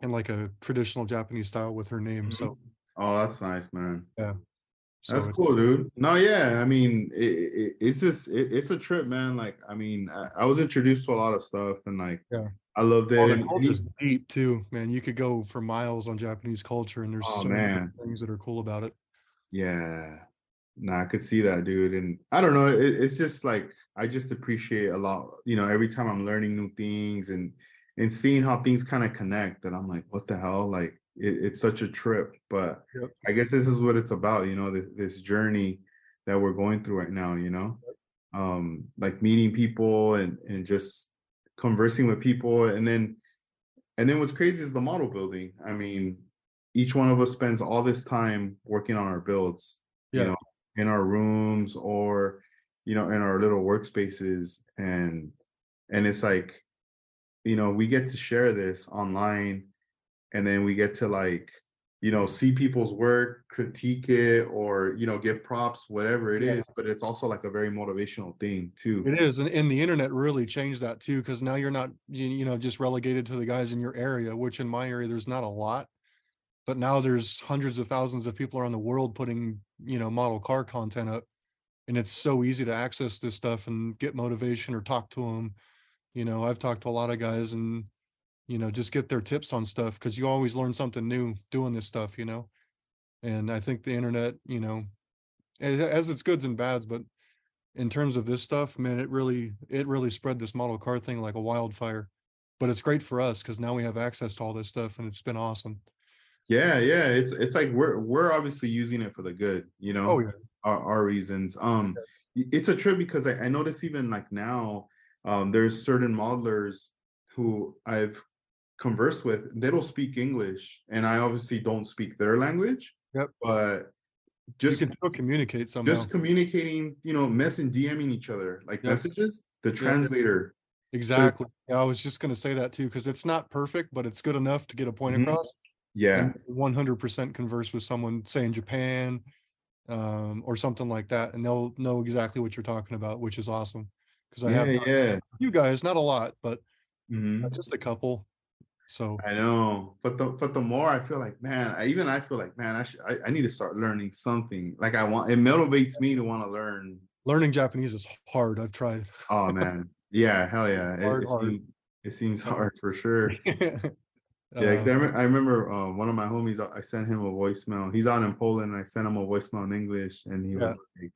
in like a traditional Japanese style with her name. So oh that's nice, man. so That's cool, dude. No, yeah, I mean, it, it, it's just it, it's a trip, man. Like, I mean, I, I was introduced to a lot of stuff, and like, Yeah. I loved it. Oh, the and culture's deep too, man. You could go for miles on Japanese culture, and there's Oh, so many man. different things that are cool about it. Yeah. Nah, I could see that, dude. And I don't know, it, it's just like I just appreciate a lot, you know, every time I'm learning new things and and seeing how things kind of connect. And I'm like, what the hell? Like it, it's such a trip. But Yep. I guess this is what it's about, you know, this, this journey that we're going through right now, you know. Um, like meeting people and and just conversing with people and then and then what's crazy is the model building. I mean, each one of us spends all this time working on our builds, Yeah. you know, in our rooms or you know, in our little workspaces and and it's like you know, we get to share this online and then we get to like you know, see people's work, critique it or you know, give props whatever it is. Yeah. but it's also like a very motivational thing too. It is, and, and the internet really changed that too, because now you're not, you, you know, just relegated to the guys in your area, which in my area there's not a lot, but now there's hundreds of thousands of people around the world putting, you know, model car content up, and it's so easy to access this stuff and get motivation or talk to them. You know, I've talked to a lot of guys and, you know, just get their tips on stuff because you always learn something new doing this stuff, you know. And I think the internet, you know, as its goods and bads, but in terms of this stuff, man, it really it really spread this model car thing like a wildfire. But it's great for us because now we have access to all this stuff and it's been awesome. Yeah, yeah. It's it's like we're we're obviously using it for the good, you know. Oh yeah. our, our reasons. Um, it's a trip because I, I notice even like now, um, there's certain modelers who I've conversed with. They don't speak English, and I obviously don't speak their language. Yep. But You just can still communicate somehow. just communicating, you know, messing, DMing each other like Yep. messages. The translator. exactly. Yeah, I was just gonna say that too, because it's not perfect, but it's good enough to get a point Mhm. across. Yeah. One hundred percent converse with someone, say in Japan, um, or something like that, and they'll know exactly what you're talking about, which is awesome. Because I Yeah, have yeah. you guys, not a lot, but uh, just a couple. So I know, but the but the more I feel like, man, I even I feel like, man, I should I, I need to start learning something. Like I want it motivates me to want to learn learning Japanese is hard. I've tried. Oh man, yeah, hell yeah. It, Hard, it, hard. seems, it seems hard for sure. Yeah, I, Uh, rem- I remember uh, one of my homies. I I sent him a voicemail. He's out in Poland. And I sent him a voicemail in English, and he was like,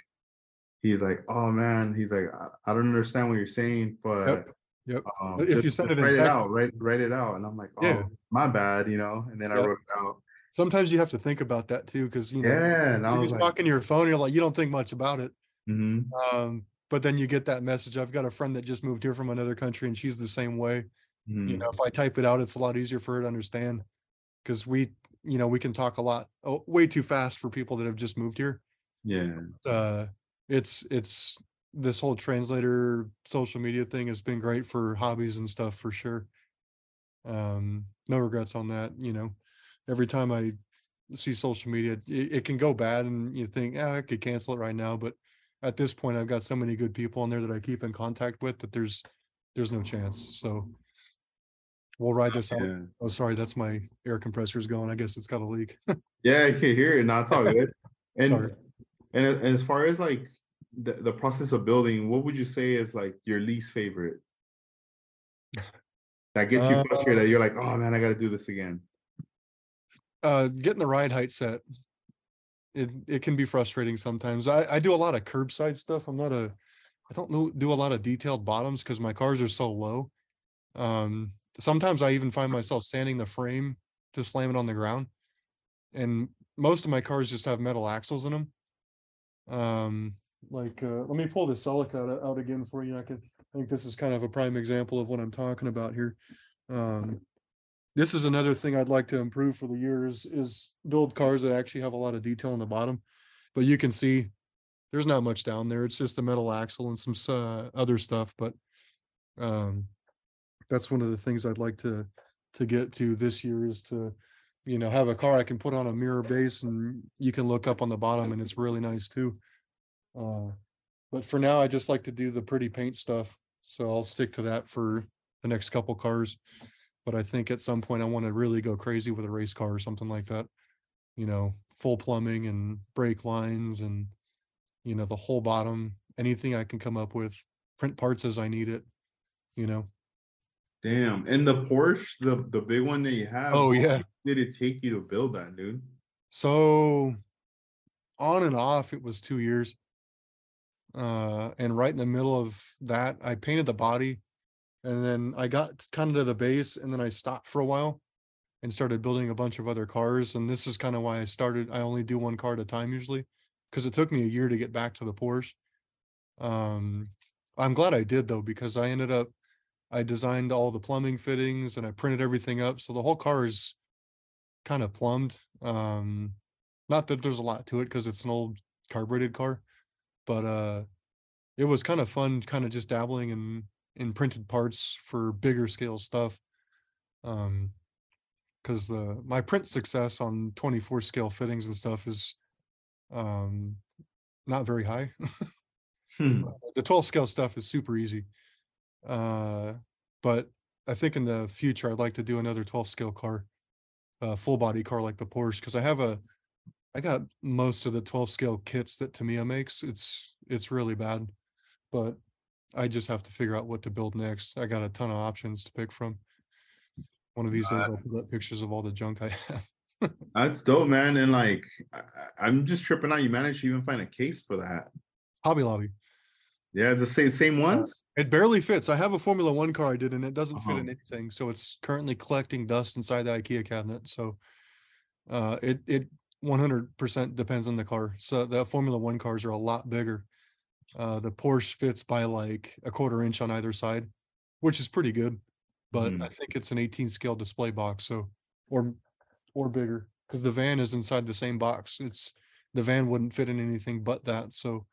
"He's like, oh man, he's like, I, I don't understand what you're saying, but yep. um, if you just- send it write it out, write write it out." And I'm like, "Oh, Yeah. my bad," you know. And then I wrote it out. sometimes you have to think about that too, because you know Yeah, and you're just like, talking to your phone. You're like you don't think much about it. mhm, Um, but then you get that message. I've got a friend that just moved here from another country, and she's the same way. You mhm. know, if I type it out, it's a lot easier for her to understand because we, you know, we can talk a lot, oh, way too fast for people that have just moved here. yeah, uh it's it's this whole translator social media thing has been great for hobbies and stuff for sure um no regrets on that you know every time i see social media it, it can go bad and you think yeah i could cancel it right now but at this point i've got so many good people in there that i keep in contact with that there's there's no chance so we'll ride this out yeah. oh sorry that's my air compressor's going i guess it's got a leak Yeah, I can hear it. No, it's all good. And Sorry. and as far as like the, the process of building, what would you say is like your least favorite? That gets you Uh, frustrated. You're like, oh man, I got to do this again. uh getting the ride height set it it can be frustrating sometimes i i do a lot of curbside stuff i'm not a I don't know, do a lot of detailed bottoms because my cars are so low. Um, sometimes I even find myself sanding the frame to slam it on the ground. And most of my cars just have metal axles in them. Um, like, uh, let me pull the Celica out, out again for you. I could, I think this is kind of a prime example of what I'm talking about here. Um, this is another thing I'd like to improve for the years is build cars that actually have a lot of detail on the bottom. But you can see there's not much down there. It's just a metal axle and some uh, other stuff, but um that's one of the things I'd like to to get to this year is to you know have a car I can put on a mirror base and you can look up on the bottom and it's really nice too. Uh but for now I just like to do the pretty paint stuff. So I'll stick to that for the next couple cars. But I think at some point I want to really go crazy with a race car or something like that. You know, full plumbing and brake lines and you know, the whole bottom, anything I can come up with, print parts as I need it, you know. Damn. And the Porsche, the the big one that you have. Oh, yeah. Did it take you to build that, dude? So on and off, it was two years. Uh, and right in the middle of that, I painted the body and then I got kind of to the base and then I stopped for a while and started building a bunch of other cars. And this is kind of why I started. I only do one car at a time usually because it took me a year to get back to the Porsche. Um, I'm glad I did though, because I ended up, I designed all the plumbing fittings and I printed everything up. So the whole car is kind of plumbed. Um, not that there's a lot to it because it's an old carbureted car, but uh, it was kind of fun, kind of just dabbling in in printed parts for bigger scale stuff. Um, because uh, my print success on 24 scale fittings and stuff is um not very high. Hmm. the 12 scale stuff is super easy. Uh, but I think in the future, I'd like to do another 12 scale car, uh, full body car like the Porsche, because I have a, I got most of the 12 scale kits that Tamiya makes. It's, it's really bad, but I just have to figure out what to build next. I got a ton of options to pick from. One of these days, I'll put up pictures of all the junk I have. That's dope, man. And like, I, I'm just tripping out. You managed to even find a case for that. Hobby Lobby. Yeah, the same same ones. It barely fits. I have a Formula One car I did, and it doesn't fit Uh-huh. in anything. So it's currently collecting dust inside the IKEA cabinet. So uh, it it 100% depends on the car. So the Formula One cars are a lot bigger. Uh, the Porsche fits by like a quarter inch on either side, which is pretty good. But Mhm. I think it's an 18 scale display box, so or or bigger because the van is inside the same box. It's the van wouldn't fit in anything but that. So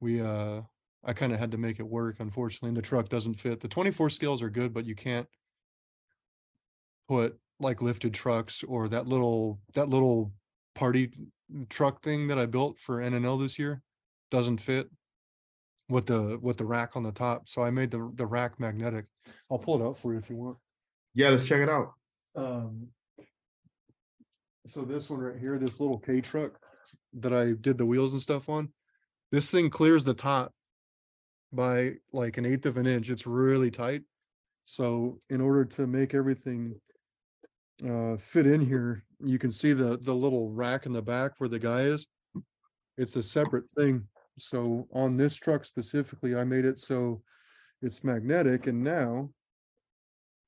we uh I kind of had to make it work, unfortunately. And the truck doesn't fit. The 24 scales are good, but you can't put like lifted trucks or that little that little party truck thing that I built for NNL this year doesn't fit with the with the rack on the top. So I made the the rack magnetic. I'll pull it out for you if you want. Yeah, let's check it out. Um, so this one right here, this little K truck that I did the wheels and stuff on, this thing clears the top by like an eighth of an inch. It's really tight. So in order to make everything uh fit in here, you can see the the little rack in the back where the guy is. It's a separate thing. So on this truck specifically, I made it so it's magnetic and now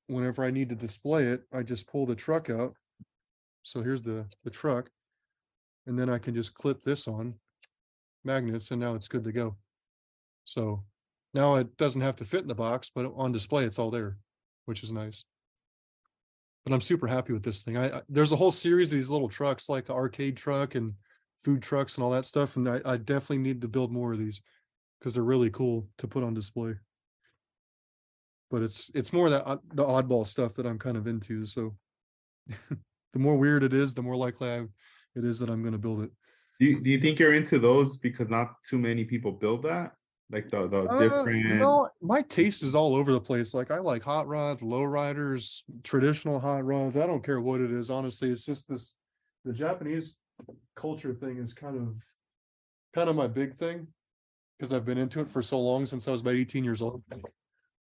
whenever I need to display it, I just pull the truck out. So here's the, the truck. And then I can just clip this on magnets and now it's good to go. So now it doesn't have to fit in the box, but on display, it's all there, which is nice. But I'm super happy with this thing. I, I there's a whole series of these little trucks, like arcade truck and food trucks and all that stuff. And I, I definitely need to build more of these because they're really cool to put on display but it's it's more that odd- the oddball stuff that I'm kind of into. So the more weird it is, the more likely I, it is that I'm going to build it. Do you, do you think you're into those because not too many people build that? Like the the Uh, different. no, my taste is all over the place. Like I like hot rods, low riders, traditional hot rods. I don't care what it is. Honestly, it's just this the Japanese culture thing is kind of kind of my big thing because I've been into it for so long since I was about 18 years old.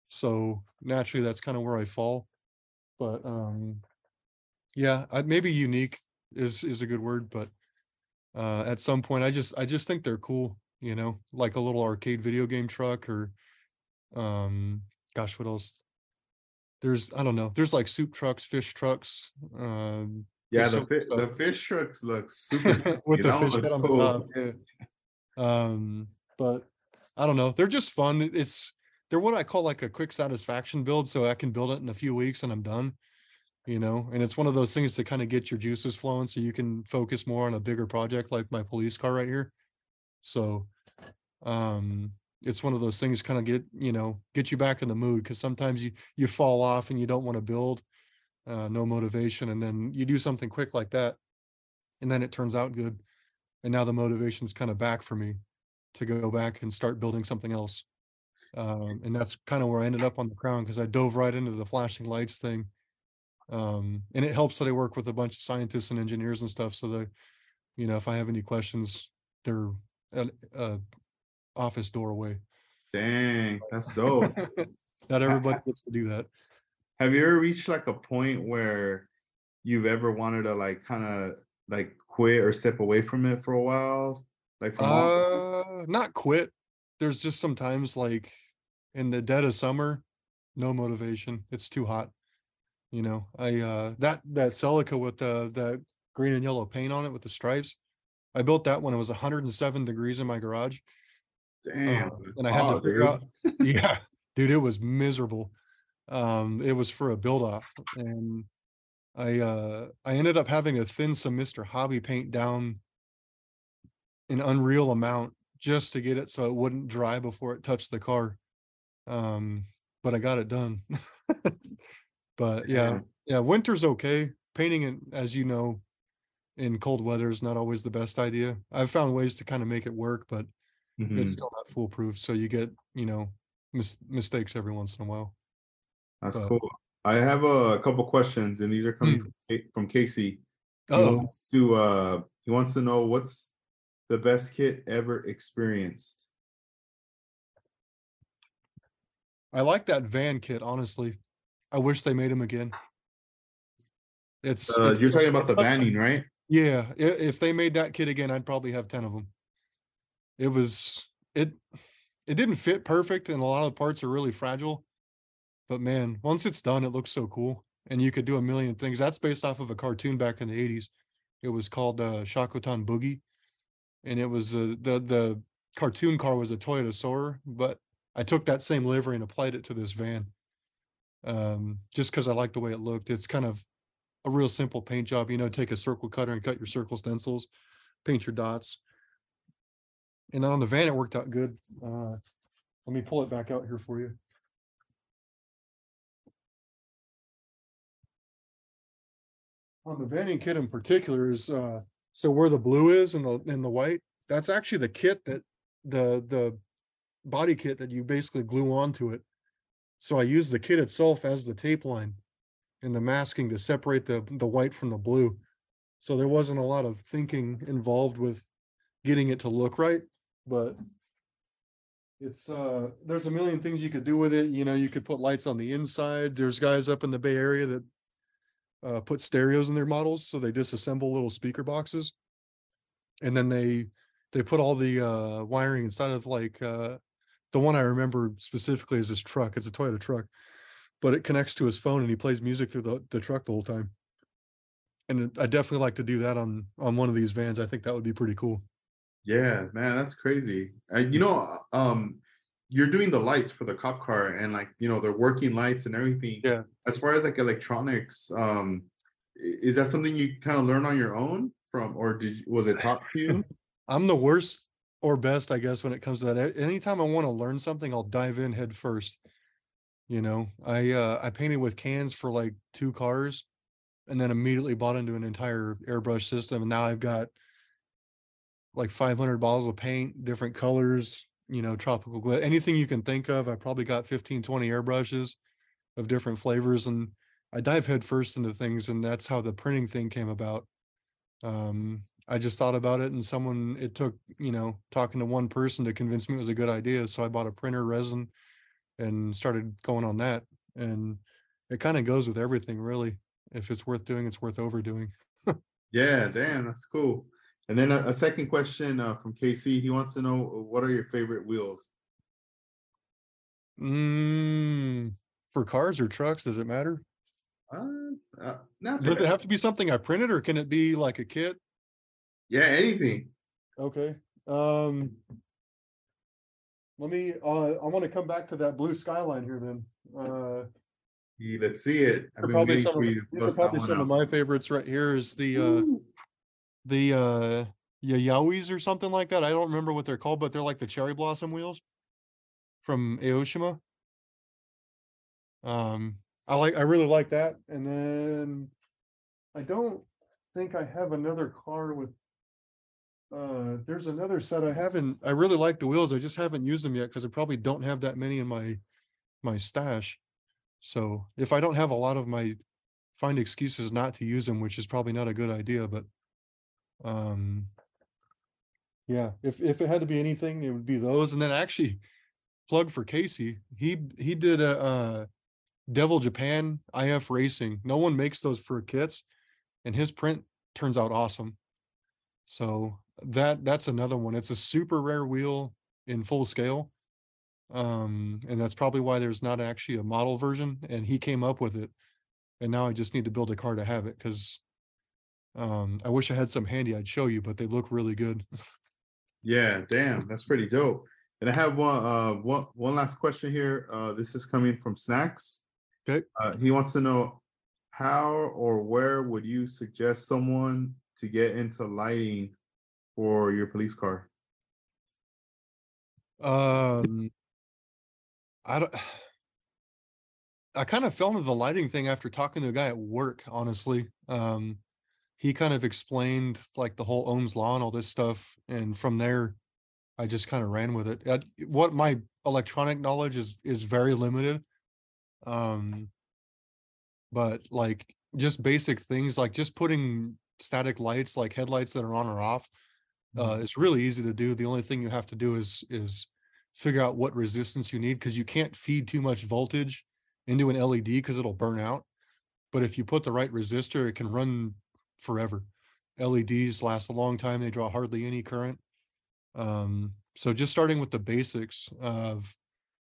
So naturally that's kind of where I fall. But um yeah, I, maybe unique is is a good word, but uh at some point I just I just think they're cool. You know, like a little arcade video game truck or um gosh, what else? There's I don't know, there's like soup trucks, fish trucks, um Yeah, the fi- the fish trucks look super with the fish head on the cool. top, yeah. Um, but I don't know, they're just fun. It's they're what I call like a quick satisfaction build, so I can build it in a few weeks and I'm done. You know, and it's one of those things to kind of get your juices flowing so you can focus more on a bigger project like my police car right here. So um it's one of those things kind of get, you know, get you back in the mood because sometimes you you fall off and you don't want to build uh no motivation and then you do something quick like that and then it turns out good and now the motivation's kind of back for me to go back and start building something else. Um and that's kind of where i ended up on the crown because i dove right into the flashing lights thing um and it helps that i work with a bunch of scientists and engineers and stuff so that you know if i have any questions they're a, a office doorway. Dang, that's dope. not everybody gets to do that Have you ever reached like a point where you've ever wanted to like kind of like quit or step away from it for a while? Like from Uh, not quit. There's just sometimes like in the dead of summer, no motivation. It's too hot. You know, I uh that that Celica with the the green and yellow paint on it with the stripes. I built that when it was 107 degrees in my garage. damn, uh, and I had to figure dude. out yeah, dude, it was miserable. Um, it was for a build off and I uh I ended up having to thin some Mr. Hobby paint down an unreal amount just to get it so it wouldn't dry before it touched the car. Um, but I got it done. but yeah, yeah, winter's okay. Painting it, as you know, in cold weather is not always the best idea. I've found ways to kind of make it work, but Mhm. it's still not foolproof. So you get, you know, mis- mistakes every once in a while. That's but- cool. I have a couple questions, and these are coming Hmm. from, from Casey. Oh, to uh he wants to know what's the best kit ever experienced. I like that van kit, honestly. I wish they made them again. It's, Uh, it's- you're talking about the vanning, right? Yeah, if they made that kit again, I'd probably have 10 of them. It was it it didn't fit perfect and a lot of the parts are really fragile. But man, once it's done, it looks so cool. And you could do a million things. That's based off of a cartoon back in the 80s. It was called uh Shakotan Boogie. And it was uh, the the cartoon car was a Toyota Soarer, but I took that same livery and applied it to this van. Um, just because I like the way it looked. It's kind of a real simple paint job, you know, take a circle cutter and cut your circle stencils, paint your dots. And on the van, it worked out good. Uh, let me pull it back out here for you. On the vanning kit in particular is, uh, so where the blue is and the, and the white, that's actually the kit that the, the body kit that you basically glue onto it. So I use the kit itself as the tape line and the masking to separate the the white from the blue. So there wasn't a lot of thinking involved with getting it to look right, but it's uh there's a million things you could do with it. You know, you could put lights on the inside. There's guys up in the Bay Area that uh put stereos in their models, so they disassemble little speaker boxes. And then they they put all the uh wiring inside of like uh the one I remember specifically is this truck. It's a Toyota truck but it connects to his phone and he plays music through the, the truck the whole time. And I definitely like to do that on on one of these vans. I think that would be pretty cool. Yeah, man, that's crazy. And you know, um, you're doing the lights for the cop car, and like you know, they're working lights and everything. Yeah. As far as like electronics, um, is that something you kind of learn on your own from, or did you, was it taught to you? I'm the worst or best, I guess, when it comes to that. Anytime I want to learn something, I'll dive in head first. You know, I uh I painted with cans for like two cars and then immediately bought into an entire airbrush system. And now I've got like 500 bottles of paint, different colors, you know, tropical glue, anything you can think of. I probably got 15, 20 airbrushes of different flavors. And I dive headfirst into things. And that's how the printing thing came about. Um, I just thought about it and someone, it took, you know, talking to one person to convince me it was a good idea. So I bought a printer resin and started going on that. And it kind of goes with everything, really. If it's worth doing, it's worth overdoing. Yeah, damn, that's cool. And then a, a second question uh, from Casey. He wants to know uh, what are your favorite wheels? Mm, for cars or trucks, does it matter? Uh, uh, not Does it have to be something I printed or can it be like a kit? yeah, anything. Okay, um. Let me, uh, I wanna come back to that blue skyline here then. Uh, Yeah, Let's see it. I've been probably waiting some for of, you to these are that probably some of my favorites right here is the, uh, the, uh, Yayawis or something like that. I don't remember what they're called, but they're like the cherry blossom wheels from Aoshima. Um, I like, I really like that. And then I don't think I have another car with uh, there's another set I haven't, I really like the wheels. I just haven't used them yet because I probably don't have that many in my, my stash. So if I don't have a lot of my, find excuses not to use them, which is probably not a good idea, but um, yeah, if, if it had to be anything, it would be those. And then actually plug for Casey, he, he did a, uh, Devil Japan IF Racing. No one makes those for kits and his print turns out awesome. So that, that's another one. It's a super rare wheel in full scale. Um, and that's probably why there's not actually a model version and he came up with it. And now I just need to build a car to have it because um, I wish I had some handy. I'd show you, but they look really good. Yeah, damn, that's pretty dope. And I have one, uh, one, one last question here. Uh, this is coming from Snacks. Okay. Uh, he wants to know how or where would you suggest someone to get into lighting for your police car? Um, I don't. I kind of fell into the lighting thing after talking to a guy at work, honestly. Um, he kind of explained like the whole Ohm's law and all this stuff. And from there, I just kind of ran with it. Uh, what my electronic knowledge is, is very limited. Um, but like just basic things like just putting static lights, like headlights that are on or off, uh, it's really easy to do. The only thing you have to do is, is figure out what resistance you need because you can't feed too much voltage into an LED because it'll burn out. But if you put the right resistor, it can run forever. LEDs last a long time. They draw hardly any current. Um, so just starting with the basics of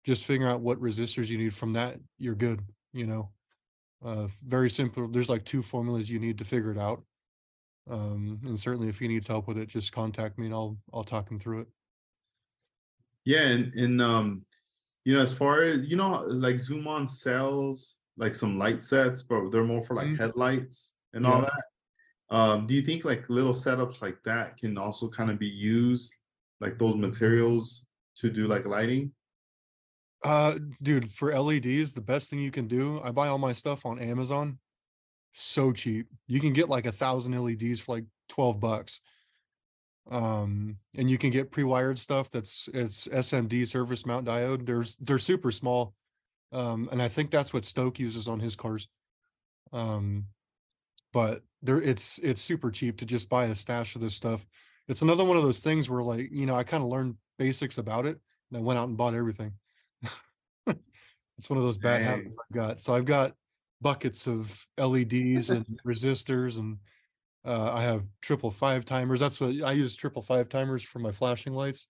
just figuring out what resistors you need from that, you're good, you know. Uh, very simple. There's like two formulas you need to figure it out. Um, and certainly if he needs help with it, just contact me and I'll, I'll talk him through it. Yeah, and, and, um, you know, as far as, you know, like Zoom on sells like some light sets, but they're more for like Mhm. headlights and all that. Um, do you think like little setups like that can also kind of be used, like those materials to do like lighting? Uh, dude, for LEDs, the best thing you can do, I buy all my stuff on Amazon. So cheap. You can get like a thousand LEDs for like 12 bucks. Um, and you can get pre-wired stuff that's it's SMD surface mount diode. There's they're super small. Um, and I think that's what Stoke uses on his cars. Um, but there it's it's super cheap to just buy a stash of this stuff. It's another one of those things where like, you know, I kind of learned basics about it and I went out and bought everything. It's one of those bad Dang. habits I've got. So I've got buckets of LEDs and resistors and uh, I have triple five timers. That's what I use triple five timers for my flashing lights.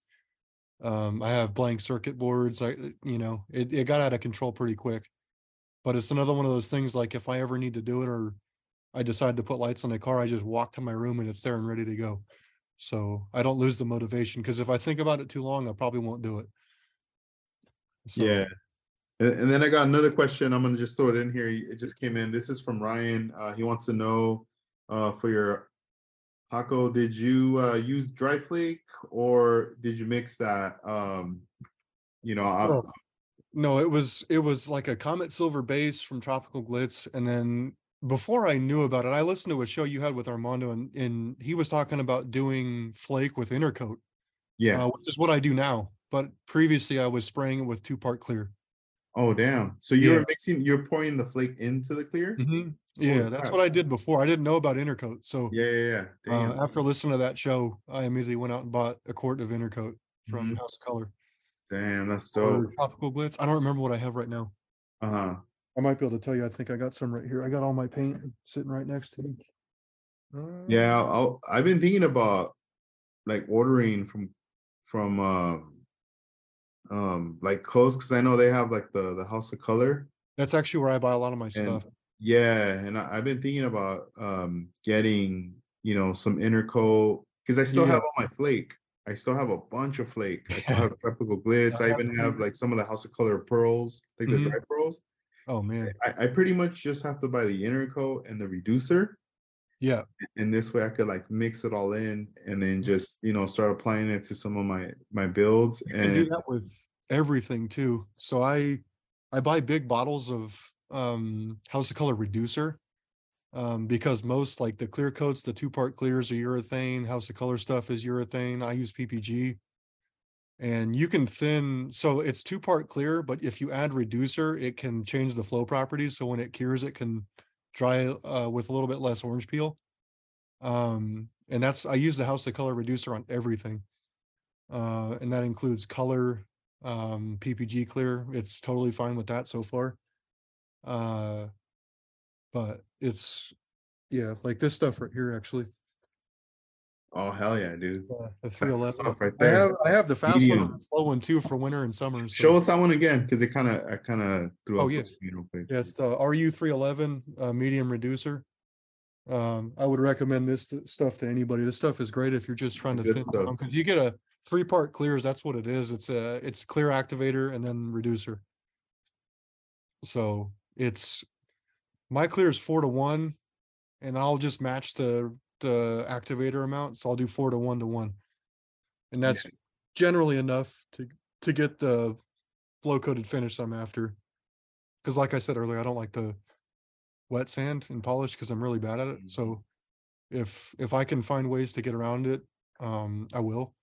Um, I have blank circuit boards. I, you know, it, it got out of control pretty quick. But it's another one of those things like if I ever need to do it or I decide to put lights on a car, I just walk to my room and it's there and ready to go. So I don't lose the motivation because if I think about it too long, I probably won't do it. So, Yeah. And, and then I got another question. I'm gonna just throw it in here. It just came in. This is from Ryan. Uh, he wants to know, uh, for your Paco, did you, uh, use dry flake or did you mix that? Um, you know, I- Oh. No, it was it was like a Comet Silver base from Tropical Glitz, and then before I knew about it, I listened to a show you had with Armando, and and he was talking about doing flake with intercoat, yeah. uh, which is what I do now. But previously, I was spraying it with two part clear. Oh, damn. So you Yeah. mixing, you're pouring the flake into the clear? Yeah, that's crap. what I did before. I didn't know about intercoat, so Yeah, yeah, yeah. uh, after listening to that show, I immediately went out and bought a quart of intercoat from Mhm. House of Color Damn, that's or dope. Tropical Glitz. I don't remember what I have right now. Uh-huh. I might be able to tell you. I think I got some right here. I got all my paint sitting right next to me. Yeah, Uh, I'll, I've been thinking about like ordering from from um um like Coast because I know they have like the the House of Color That's actually where I buy a lot of my stuff. yeah, and I, I've been thinking about um getting you know some Intercoat because I still Yeah. have all my flake. I still have a bunch of flake. I still have tropical glitz. I even have like some of the House of Color pearls, like Mhm. the dry pearls. Oh, man. I, I pretty much just have to buy the Intercoat and the reducer. Yeah. and this way I could like mix it all in and then just you know start applying it to some of my my builds You can do and that with everything too. So I, I buy big bottles of, um, House of Color reducer. Um, because most like the clear coats, the two part clears are urethane, House of Color stuff is urethane. I use PPG. And you can thin, so it's two part clear, but if you add reducer, it can change the flow properties. So when it cures, it can dry uh with a little bit less orange peel. Um, and that's, I use the House of Color reducer on everything. Uh, and that includes color, um, PPG clear. It's totally fine with that so far. Uh, but it's, yeah, like this stuff right here, actually. Oh hell yeah, dude. uh, The three stuff right I have, there. I have the fast one and the slow one too for winter and summer. so- Show us that one again because it kind of I kind of threw Oh, up yeah. the screen real quick. Yeah, it's the RU three eleven, uh, medium reducer. Um, I would recommend this stuff to anybody. This stuff is great if you're just trying to Good thin because you get a three part clears. That's what it is. It's a, it's clear activator and then reducer. So it's, my clear is four to one and I'll just match the, the activator amount. So I'll do four to one to one. And that's generally enough to, to get the flow coated finish I'm after. Cause like I said earlier, I don't like to wet sand and polish because I'm really bad at it. Mhm. So if, if I can find ways to get around it, um, I will.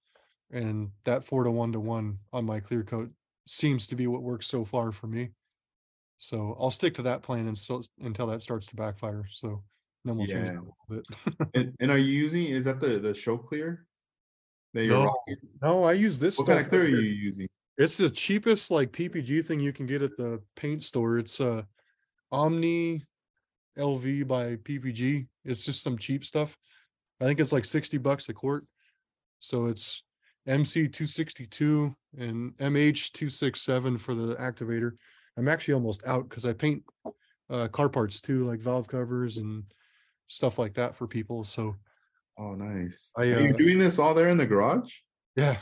And that four to one to one on my clear coat seems to be what works so far for me. So I'll stick to that plan until, until that starts to backfire. So then we'll change it a little bit. And, and are you using is that the the show clear? That you're No, rocking? No, I use this What kind of clear are right you here. using? It's the cheapest like PPG thing you can get at the paint store. It's uh Omni LV by PPG. It's just some cheap stuff. I think it's like 60 bucks a quart. So it's MC 262 and MH 267 for the activator. I'm actually almost out because I paint uh car parts too, like valve covers and stuff like that for people. So Oh, nice. I, are you uh, doing this all there in the garage? yeah,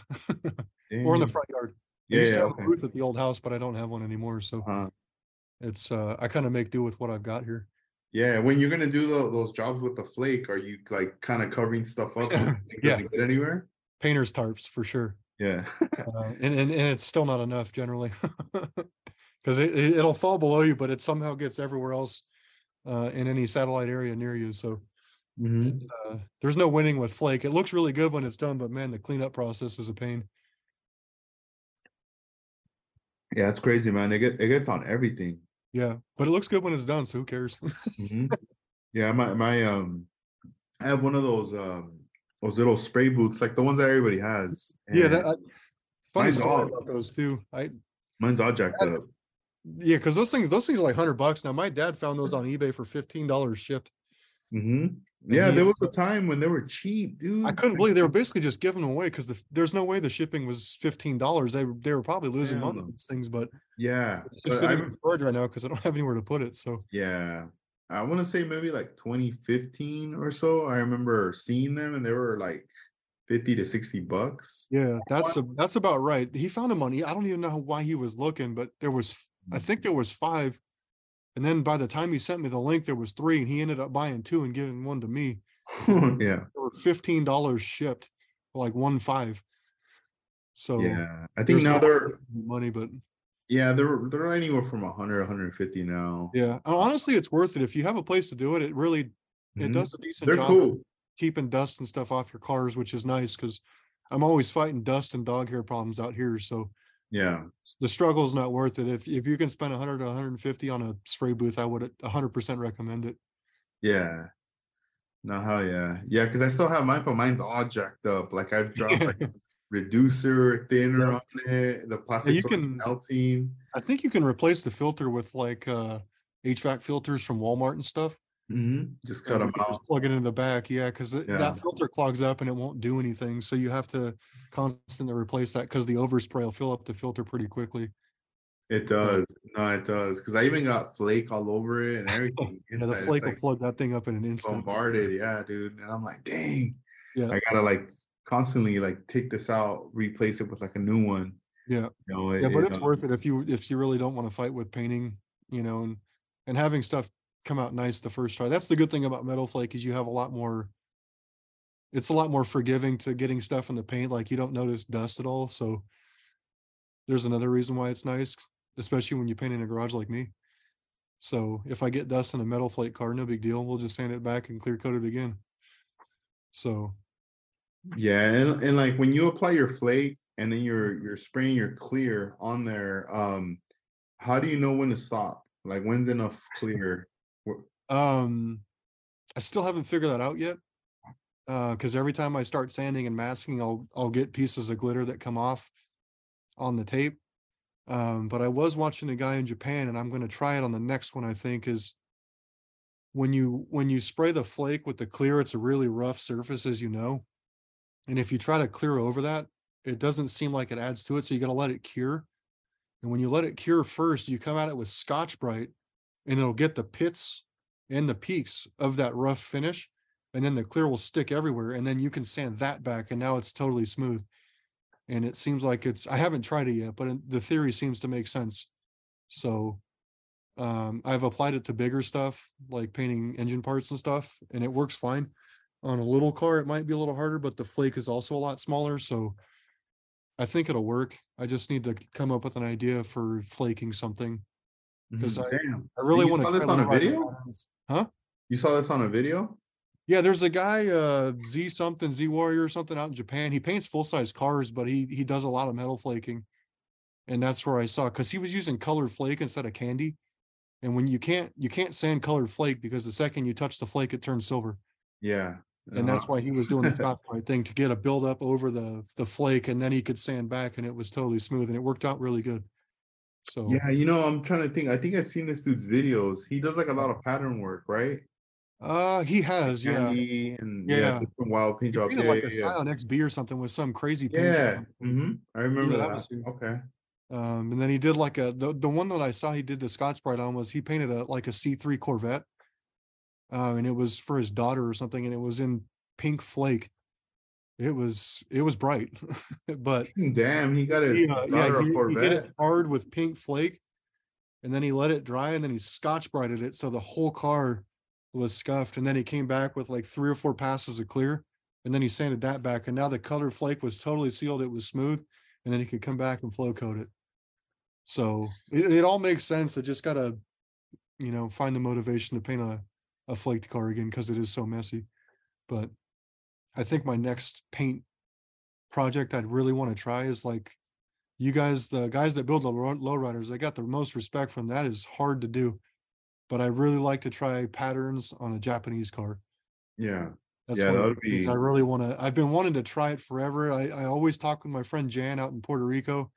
or in the front yard. Yeah, I Yeah, used to yeah, have okay. a booth at the old house, but I don't have one anymore. So Uh, it's uh I kind of make do with what I've got here. yeah, when you're gonna do tho- those jobs with the flake, are you like kind of covering stuff up so Yeah. get anywhere? Painter's tarps for sure. Yeah. Uh, and, and and it's still not enough generally. Because it, it it'll fall below you, but it somehow gets everywhere else uh in any satellite area near you. So Mhm. uh there's no winning with flake. It looks really good when it's done, but man, the cleanup process is a pain. Yeah, it's crazy, man. It get it gets on everything. Yeah, but it looks good when it's done, so who cares? Mhm. Yeah, my my um, I have one of those um those little spray boots, like the ones that everybody has. yeah, that I, funny story all- about those too. I mine's all jacked up. Yeah, because those things those things are like hundred bucks now. My dad found those on eBay for fifteen dollars shipped. hmm Yeah, there was a time when they were cheap, dude. I couldn't believe they were basically just giving them away because the, there's no way the shipping was fifteen dollars. They were- they were probably losing money on these things, but Yeah, it's just sitting in storage right now because I don't have anywhere to put it. So yeah, I want to say maybe like 2015 or so. I remember seeing them, and they were like 50 to 60 bucks. yeah, that's a, that's about right. He found them on. I don't even know why he was looking, but there was I think there was five, and then by the time he sent me the link, there was three, and he ended up buying two and giving one to me. yeah, were fifteen dollars shipped, for like one five. So yeah. I think now they're money, but yeah they're they're anywhere from 100 150 now. yeah, Uh, honestly, it's worth it if you have a place to do it. It really it Mhm. does a decent They're job cool. keeping dust and stuff off your cars, which is nice because I'm always fighting dust and dog hair problems out here. So Yeah, the struggle is not worth it. If if you can spend 100 to 150 on a spray booth, I would 100 percent recommend it. yeah. No, hell yeah, yeah. Because I still have mine, but mine's all jacked up. Like I've dropped like reducer, thinner Yeah. on it. The plastic you can- melting. I think you can replace the filter with like uh HVAC filters from Walmart and stuff. Mhm, Just cut them out. Plug it in the back, yeah, because Yeah. that filter clogs up and it won't do anything, so you have to constantly replace that, because the overspray will fill up the filter pretty quickly. It does. No, it does. Cause I even got flake all over it and everything. Yeah, the flake will plug that thing up in an instant. bombarded. Yeah, dude. And I'm like, dang. Yeah. I gotta like constantly like take this out, replace it with like a new one. Yeah. You know, Yeah, but it, it's um, worth it if you, if you really don't wanna fight with painting, you know, and, and having stuff come out nice the first try. That's the good thing about metal flake is you have a lot more. It's a lot more forgiving to getting stuff in the paint, like you don't notice dust at all, so. There's another reason why it's nice, especially when you paint in a garage like me. So if I get dust in a metal flake car, no big deal. We'll just sand it back and clear coat it again. So, Yeah, and, and like when you apply your flake and then you're you're spraying your clear on there, um, how do you know when to stop? Like when's enough clear? Um, I still haven't figured that out yet. Uh, cause every time I start sanding and masking, I'll, I'll get pieces of glitter that come off on the tape. Um, but I was watching a guy in Japan and I'm gonna try it on the next one, I think, is when you, when you spray the flake with the clear, it's a really rough surface, as you know. And if you try to clear over that, it doesn't seem like it adds to it, so you gotta let it cure. And when you let it cure first, you come at it with Scotch Brite and it'll get the pits and the peaks of that rough finish. And then the clear will stick everywhere and then you can sand that back and now it's totally smooth. And it seems like it's, I haven't tried it yet, but the theory seems to make sense. So um, I've applied it to bigger stuff like painting engine parts and stuff, and it works fine. On a little car, it might be a little harder, but the flake is also a lot smaller, so I think it'll work. I just need to come up with an idea for flaking something. 'Cause Mhm. I-. I really want saw to. this on a video? Huh? You saw this on a video? Yeah, there's a guy, uh, Z something, Z Warrior or something out in Japan. He paints full size cars, but he he does a lot of metal flaking. And that's where I saw because he was using colored flake instead of candy. And when you can't you can't sand colored flake because the second you touch the flake, it turns silver. Yeah. And that's uh-huh. why he was doing the top right thing to get a buildup over the the flake, and then he could sand back, and it was totally smooth, and it worked out really good. So Yeah, you know, I'm trying to think. I think I've seen this dude's videos. He does like a lot of pattern work, right? uh, he has yeah. Candy and yeah, Yeah. different wild paint job. Yeah, like a yeah, yeah. Scion XB or something with some crazy paint Yeah. job. hmm I remember that that. Okay. Um, and then he did like a the, the one that I saw he did the Scotch Brite on was he painted a like a C3 Corvette. Uh, and it was for his daughter or something, and it was in pink flake. It was it was bright, but Damn, he got his yeah, he, he did it hard with pink flake, and then he let it dry, and then he Scotch Brited it, so the whole car was scuffed. And then he came back with like three or four passes of clear, and then he sanded that back, and now the colored flake was totally sealed. It was smooth, and then he could come back and flow coat it. So it, it all makes sense. I just gotta, you know, find the motivation to paint a, a flaked car again because it is so messy. But I think my next paint project I'd really want to try is like you guys, the guys that build the low lowriders, I got the most respect from that is hard to do. But I really like to try patterns on a Japanese car. Yeah. That's Yeah, one that of things I really want to. I've been wanting to try it forever. I, I always talk with my friend Jan out in Puerto Rico.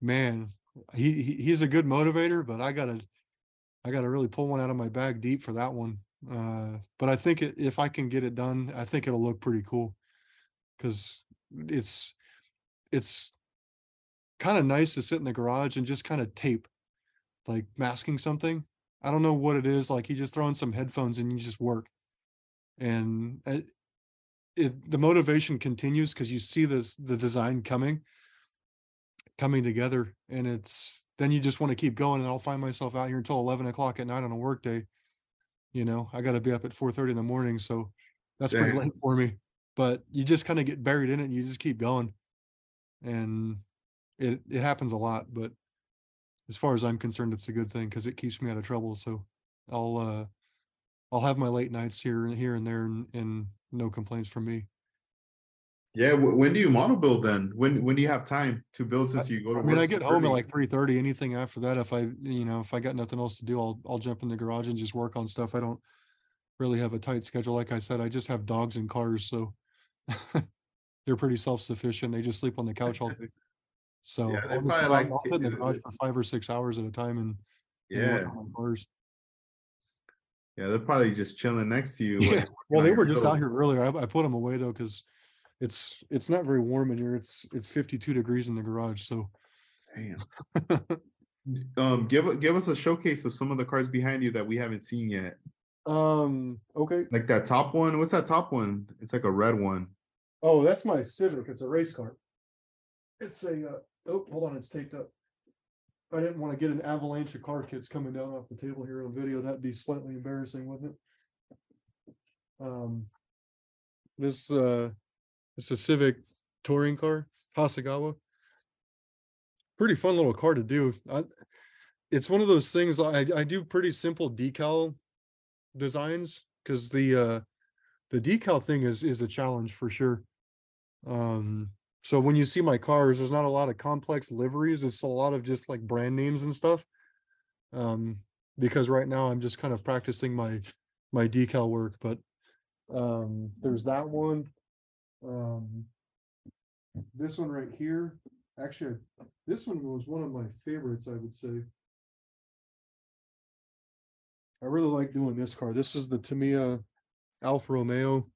Man, he, he he's a good motivator, but I gotta I gotta really pull one out of my bag deep for that one. Uh, but I think it, if I can get it done, I think it'll look pretty cool. Cause it's it's kind of nice to sit in the garage and just kind of tape, like masking something. I don't know what it is. Like you just throw in some headphones and you just work and uh, it the motivation continues because you see this the design coming coming together and it's then you just want to keep going and i'll find myself out here until 11 o'clock at night on a work day you know i got to be up at 4 30 in the morning so that's pretty late for me but you just kind of get buried in it and you just keep going and it it happens a lot but as far as i'm concerned it's a good thing because it keeps me out of trouble so i'll uh I'll have my late nights here and here and there and, and no complaints from me. Yeah. When do you mono build then? When when do you have time to build since you go to I mean, work I get home at like three thirty. Anything after that, if I, you know, if I got nothing else to do, I'll, I'll jump in the garage and just work on stuff. I don't really have a tight schedule. Like I said, I just have dogs and cars, so they're pretty self-sufficient. They just sleep on the couch all day. So Yeah, I'll just like I'll sit in the garage for five or six hours at a time and, and Yeah. on cars. Yeah, they're probably just chilling next to you. Yeah. Well, they were just out here earlier. I, I put them away though, because it's, it's not very warm in here. It's, it's fifty-two degrees in the garage, so. Damn. Um, give give us a showcase of some of the cars behind you that we haven't seen yet. Um, okay. Like that top one. What's that top one? It's like a red one. Oh, that's my Civic. It's a race car. It's a, uh, oh, hold on, it's taped up. I didn't want to get an avalanche of car kits coming down off the table here on video. That'd be slightly embarrassing, wouldn't it? Um. This, uh, it's a Civic touring car, Hasegawa. Pretty fun little car to do. I, it's one of those things, I, I do pretty simple decal designs, because the, uh, the decal thing is is a challenge for sure. Um, so when you see my cars, there's not a lot of complex liveries. It's a lot of just like brand names and stuff. Um, because right now I'm just kind of practicing my my decal work, but um, there's that one. Um, this one right here, actually, this one was one of my favorites, I would say. I really like doing this car. This is the Tamiya Alfa Romeo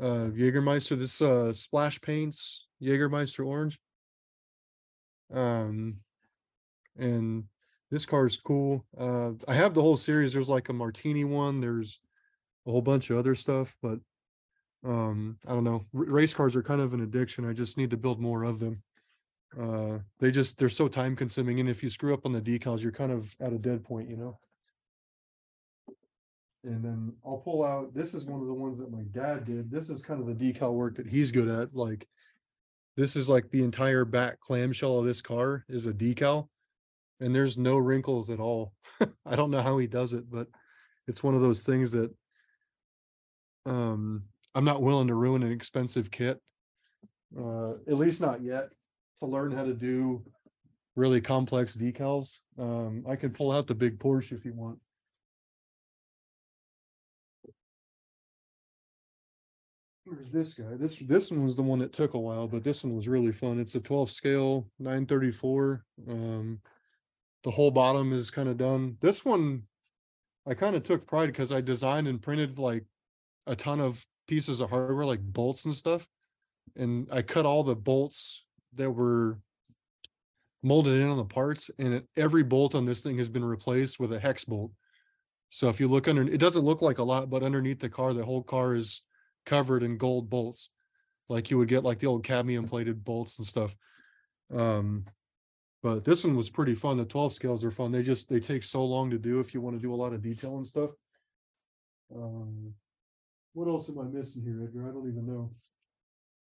uh Jägermeister. This uh splash paints Jägermeister orange. Um and this car is cool. Uh I have the whole series. There's like a martini one, there's a whole bunch of other stuff, but um I don't know. R- race cars are kind of an addiction. I just need to build more of them. Uh they just they're so time consuming and if you screw up on the decals, you're kind of at a dead point, you know. And then I'll pull out, this is one of the ones that my dad did. This is kind of the decal work that he's good at, like. This is like the entire back clamshell of this car is a decal. And there's no wrinkles at all. I don't know how he does it, but it's one of those things that. Um, I'm not willing to ruin an expensive kit. Uh, at least not yet, to learn how to do really complex decals. Um, I can pull out the big Porsche if you want. There's this guy. This this one was the one that took a while, but this one was really fun. It's a 12 scale 934. Um the whole bottom is kind of done. This one I kind of took pride because I designed and printed like a ton of pieces of hardware, like bolts and stuff. And I cut all the bolts that were molded in on the parts, and it, every bolt on this thing has been replaced with a hex bolt. So if you look under, it doesn't look like a lot, but underneath the car, the whole car is covered in gold bolts. Like you would get like the old cadmium plated bolts and stuff. Um, but this one was pretty fun. The 12 scales are fun. They just, they take so long to do if you want to do a lot of detail and stuff. Um, what else am I missing here, Edgar? I don't even know.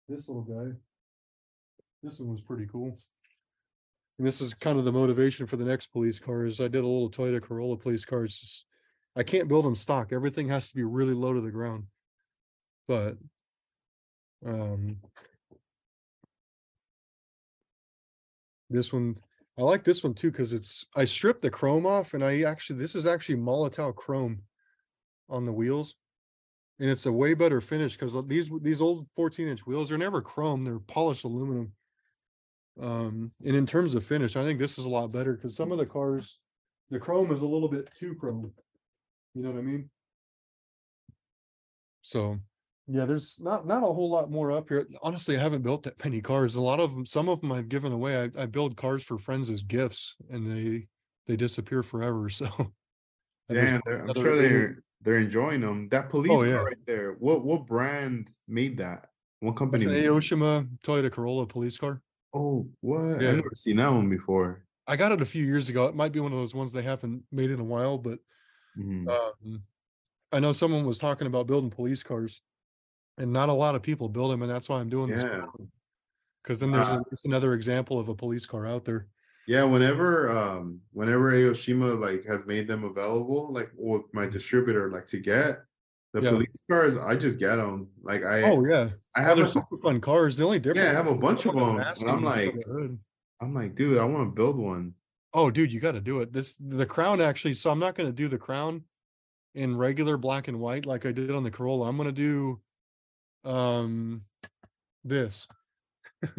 This little guy. This one was pretty cool. And this is kind of the motivation for the next police car is I did a little Toyota Corolla police cars. I can't build them stock. Everything has to be really low to the ground. But um this one, I like this one too, because it's I stripped the chrome off and I actually this is actually Molotow chrome on the wheels. And it's a way better finish because these these old 14 inch wheels are never chrome, they're polished aluminum. Um, and in terms of finish, I think this is a lot better because some of the cars, the chrome is a little bit too chrome. You know what I mean? So, yeah, there's not not a whole lot more up here. Honestly, I haven't built that many cars. A lot of them, some of them I've given away. I, I build cars for friends as gifts, and they they disappear forever. So, Damn, I'm sure they're they're enjoying them. That police Oh, yeah. car right there. What what brand made that? What company? It's an? Aoshima Toyota Corolla police car. Oh, what? Yeah. I've never seen that one before. I got it a few years ago. It might be one of those ones they haven't made in a while, but Mhm. um, I know someone was talking about building police cars, and not a lot of people build them, and that's why I'm doing this. Yeah. Because then there's Uh, a- another example of a police car out there. Yeah, whenever um whenever Aoshima like has made them available, like with my distributor, like to get the Yeah. police cars, I just get them. Like I Oh yeah, I have they're like, super fun cars. The only difference. Yeah, I have a bunch of them, and I'm like- I'm like, dude, I want to build one. Oh, dude, you got to do it. This the crown actually. So I'm not going to do the crown in regular black and white like I did on the Corolla. I'm going to do um this.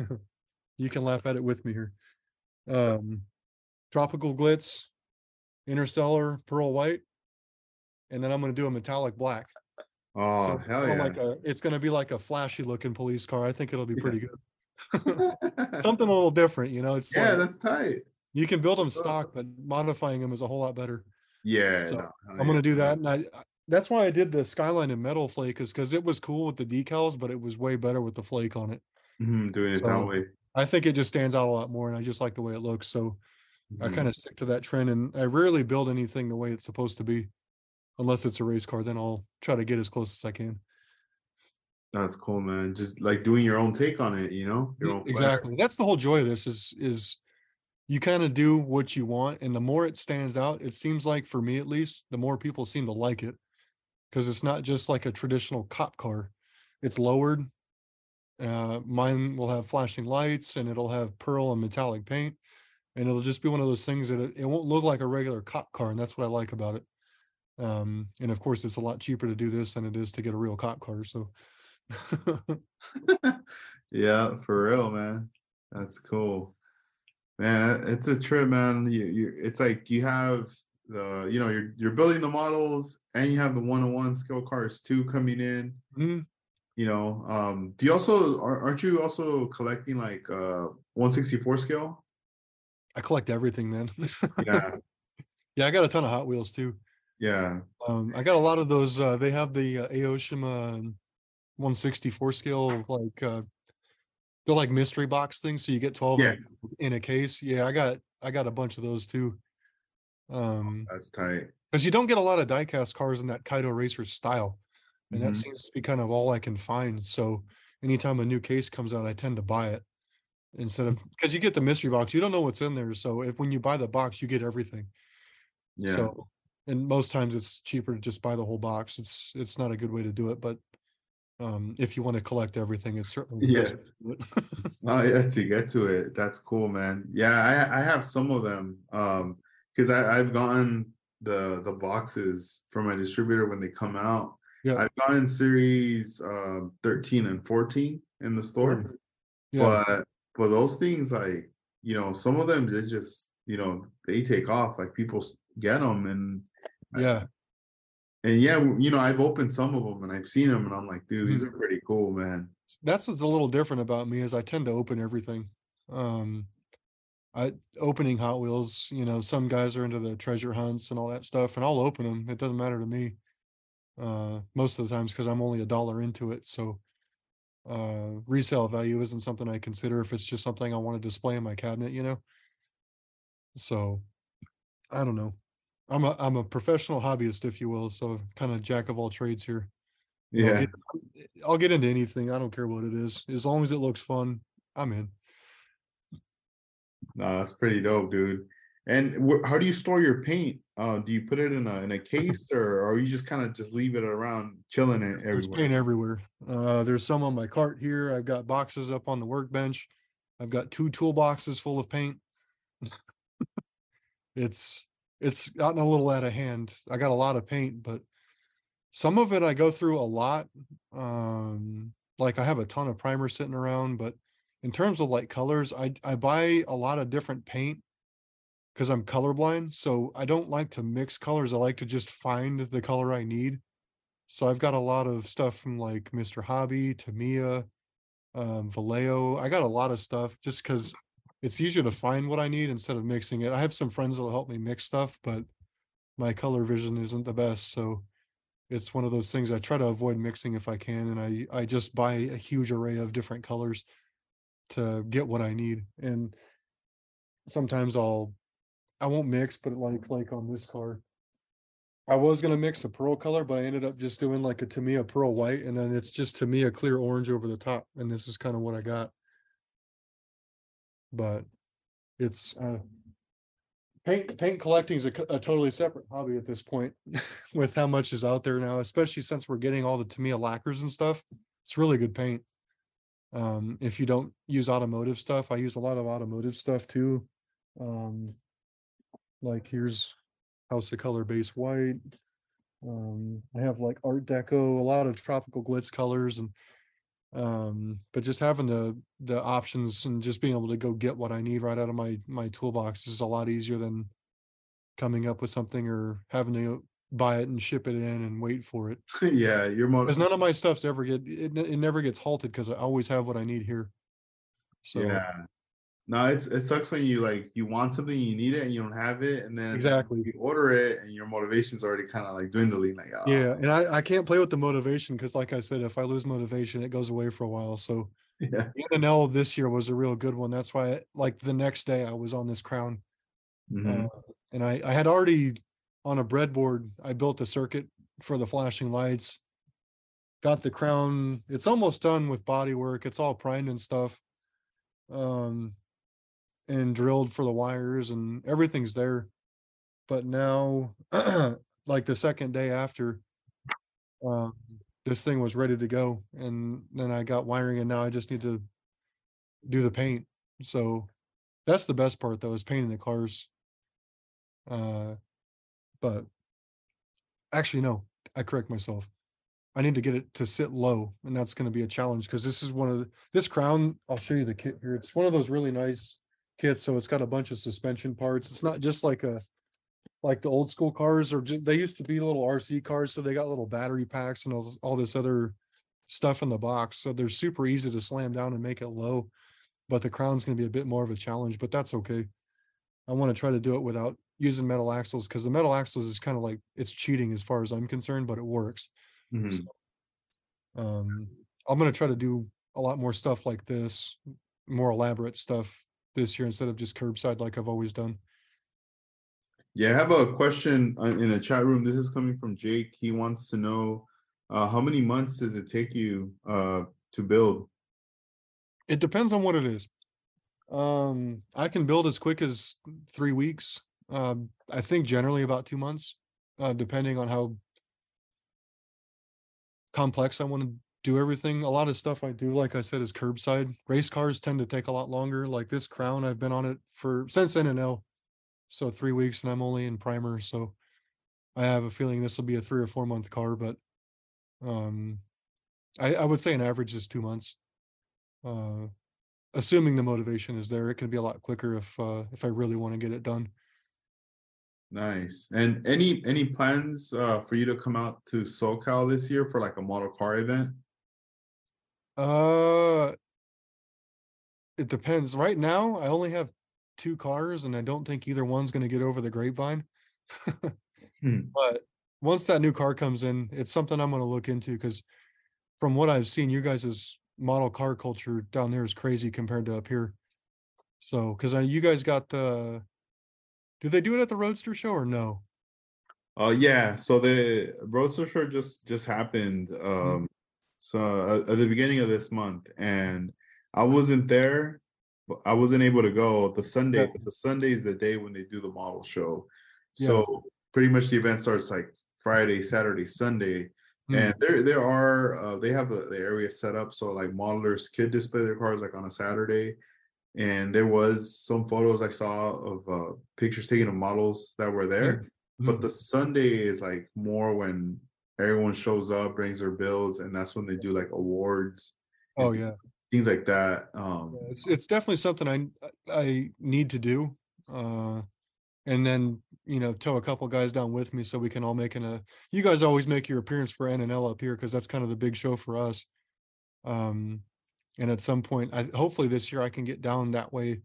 you can laugh at it with me here. Um, tropical glitz, interstellar pearl white, and then I'm gonna do a metallic black. Oh So it's hell yeah! like a- It's gonna be like a flashy looking police car. I think it'll be Yeah. pretty good. Something a little different, you know, it's yeah, like, that's tight. you can build them stock, but modifying them is a whole lot better. Yeah, So, no, I'm yeah. gonna do that, and I, that's why I did the skyline and metal flake is because it was cool with the decals, but it was way better with the flake on it. Mhm, doing it that way. I think it just stands out a lot more, and I just like the way it looks, so I Mhm. kind of stick to that trend, and I rarely build anything the way it's supposed to be. Unless it's a race car, then I'll try to get as close as I can. That's cool, man. Just like doing your own take on it, you know, your own flair. Exactly. That's the whole joy of this is is you kind of do what you want and the more it stands out, it seems like for me at least, the more people seem to like it. Cuz it's not just like a traditional cop car. It's lowered. Uh mine will have flashing lights and it'll have pearl and metallic paint and it'll just be one of those things that it, it won't look like a regular cop car and that's what I like about it. Um and of course it's a lot cheaper to do this than it is to get a real cop car, so yeah, for real, man. That's cool. Man, it's a trip, man. You, you it's like you have the, you know, you're you're building the models and you have the one-on-one skill cars too coming in. Mm, You know, um, do you also are, aren't you also collecting like uh 164 scale? I collect everything, man. Yeah, Yeah, I got a ton of Hot Wheels too. yeah. Um, I got a lot of those. Uh, they have the uh, Aoshima 164 scale, like uh, they're like mystery box things. So you get 12 Yeah. in a case. Yeah, I got I got a bunch of those too. Um, That's tight. because you don't get a lot of diecast cars in that Kaido Racer style, and that Mhm. seems to be kind of all I can find. So anytime a new case comes out, I tend to buy it instead of because you get the mystery box, you don't know what's in there. So if when you buy the box, you get everything. Yeah. So, and most times it's cheaper to just buy the whole box. It's it's not a good way to do it, but um, if you want to collect everything, it's certainly the best way to do it. Oh, yeah, to get to it. That's cool, man. Yeah, I I have some of them. Um, because I I've gotten the the boxes from my distributor when they come out. Yeah. I've in series um 13 and 14 in the store. Yeah, But for those things like, you know, some of them they just, you know, they take off like people get them and yeah, and yeah, you know, I've opened some of them and I've seen them and I'm like, dude, these are pretty cool, man. that's what's a little different about me is I tend to open everything. Um, I opening Hot Wheels. You know, some guys are into the treasure hunts and all that stuff, and I'll open them. It doesn't matter to me. Uh, most of the times because I'm only a dollar into it, so uh resale value isn't something I consider if it's just something I want to display in my cabinet, you know. So I don't know. I'm a I'm a professional hobbyist, if you will, so kind of jack of all trades here. I'll Yeah. get, I'll get into anything. I don't care what it is. As long as it looks fun, I'm in. No, that's pretty dope, dude. And wh- how do you store your paint? Uh, do you put it in a in a case or or you just kind of just leave it around chilling it There's everywhere? paint everywhere. Uh, there's some on my cart here. I've got boxes up on the workbench. I've got two toolboxes full of paint. it's it's gotten a little out of hand. I got a lot of paint, but some of it I go through a lot. Um, like I have a ton of primer sitting around, but in terms of like colors, I I buy a lot of different paint because I'm colorblind. So I don't like to mix colors. I like to just find the color I need. So I've got a lot of stuff from like Mr. Hobby, Tamiya, um, Vallejo. I got a lot of stuff just because it's easier to find what I need instead of mixing it. I have some friends that'll help me mix stuff, but my color vision isn't the best. So it's one of those things I try to avoid mixing if I can. And I, I just buy a huge array of different colors to get what I need. And sometimes I'll, I won't mix, but like, like on this car, I was gonna mix a pearl color, but I ended up just doing like a Tamiya pearl white, and then it's just Tamiya clear orange over the top, and this is kind of what I got. But it's uh paint paint collecting is a, a totally separate hobby at this point with how much is out there now, especially since we're getting all the Tamiya lacquers and stuff. It's really good paint. Um, if you don't use automotive stuff, I use a lot of automotive stuff too. Um, like here's House of Color base white. Um, I have like Art Deco, a lot of tropical glitz colors and um, but just having the the options and just being able to go get what I need right out of my my toolbox is a lot easier than coming up with something or having to buy it and ship it in and wait for it. yeah, your motor. Because none of my stuff's ever get it, it never gets halted because I always have what I need here. So Yeah. No, it's it sucks when you like you want something, you need it, and you don't have it, and then Exactly. you order it, and your motivation's already kind of like dwindling. Like, oh, yeah, and I, I can't play with the motivation because like I said, if I lose motivation, it goes away for a while. So yeah, NNL this year was a real good one. That's why like the next day I was on this crown. Mhm. Uh, and I, I had already on a breadboard, I built a circuit for the flashing lights. Got the crown, it's almost done with body work. It's all primed and stuff. Um, and drilled for the wires and everything's there. But now, like the second day after, um, this thing was ready to go. And then I got wiring and now I just need to do the paint. So that's the best part though, is painting the cars. Uh, but actually, no, I correct myself. I need to get it to sit low, and that's going to be a challenge because this is one of the, this crown. I'll show you the kit here. It's one of those really nice kits. So it's got a bunch of suspension parts. It's not just like a like the old school cars or they used to be little RC cars, so they got little battery packs and all this, all this other stuff in the box. So they're super easy to slam down and make it low. But the crown's going to be a bit more of a challenge, but that's okay. I want to try to do it without using metal axles because the metal axles is kind of like it's cheating as far as I'm concerned, but it works. Mhm. Um, I'm gonna try to do a lot more stuff like this, more elaborate stuff this year instead of just curbside like I've always done. yeah. I have a question uh, in the chat room. This is coming from Jake. He wants to know uh, how many months does it take you uh, to build? It depends on what it is. Um, I can build as quick as three weeks. Um, I think generally about two months, uh, depending on how complex I want to do everything. A lot of stuff I do, like I said, is curbside. Race cars tend to take a lot longer. Like this crown, I've been on it for since NNL. So three weeks and I'm only in primer. So I have a feeling this will be a three or four month car, but um I, I would say an average is two months. Uh assuming the motivation is there, it can be a lot quicker if uh if I really want to get it done. Nice. And any any plans uh, for you to come out to SoCal this year for like a model car event? Uh it depends. Right now, I only have two cars and I don't think either one's gonna get over the grapevine. Hmm. But once that new car comes in, it's something I'm gonna look into because from what I've seen, you guys' model car culture down there is crazy compared to up here. So, because you guys got the do they do it at the Roadster show or no? Uh, yeah. So the Roadster Show just just happened. Um, so uh, at the beginning of this month, and I wasn't there. but I wasn't able to go the Sunday. But the Sunday is the day when they do the model show. Yeah. So pretty much the event starts like Friday, Saturday, Sunday. Hmm. And there there are uh, they have the, the area set up so like modelers could display their cars like on a Saturday. And there was some photos I saw of uh, pictures taken of models that were there. But Mhm. the Sunday is like more when everyone shows up, brings their bills, and that's when they do like awards, Oh yeah. things like that. Um, It's it's definitely something I I need to do. Uh and then, you know, tow a couple guys down with me so we can all make an a you guys always make your appearance for NNL up here because that's kind of the big show for us. Um and at some point I hopefully this year I can get down that way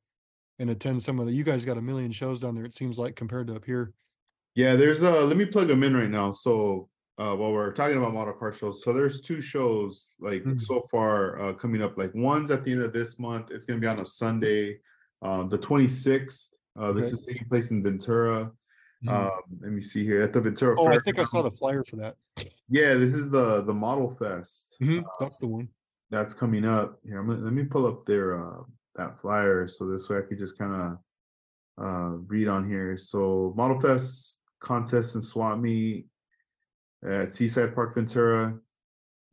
and attend some of the you guys got a million shows down there, it seems like compared to up here. yeah, there's uh let me plug them in right now. So uh while we're talking about model car shows, so there's two shows like Mhm. so far uh coming up. Like one's at the end of this month, it's gonna be on a Sunday, um, the 26th. Uh, this Okay. is taking place in Ventura. Mhm. Um, let me see here at the Ventura. Oh, I think I saw the flyer for that. Yeah, this is the the Model Fest. Mhm, That's the one. that's coming up here. I'm gonna, let me pull up their uh that flyer so this way I could just kind of uh read on here. So Model Fest contest and swap meet at Seaside Park Ventura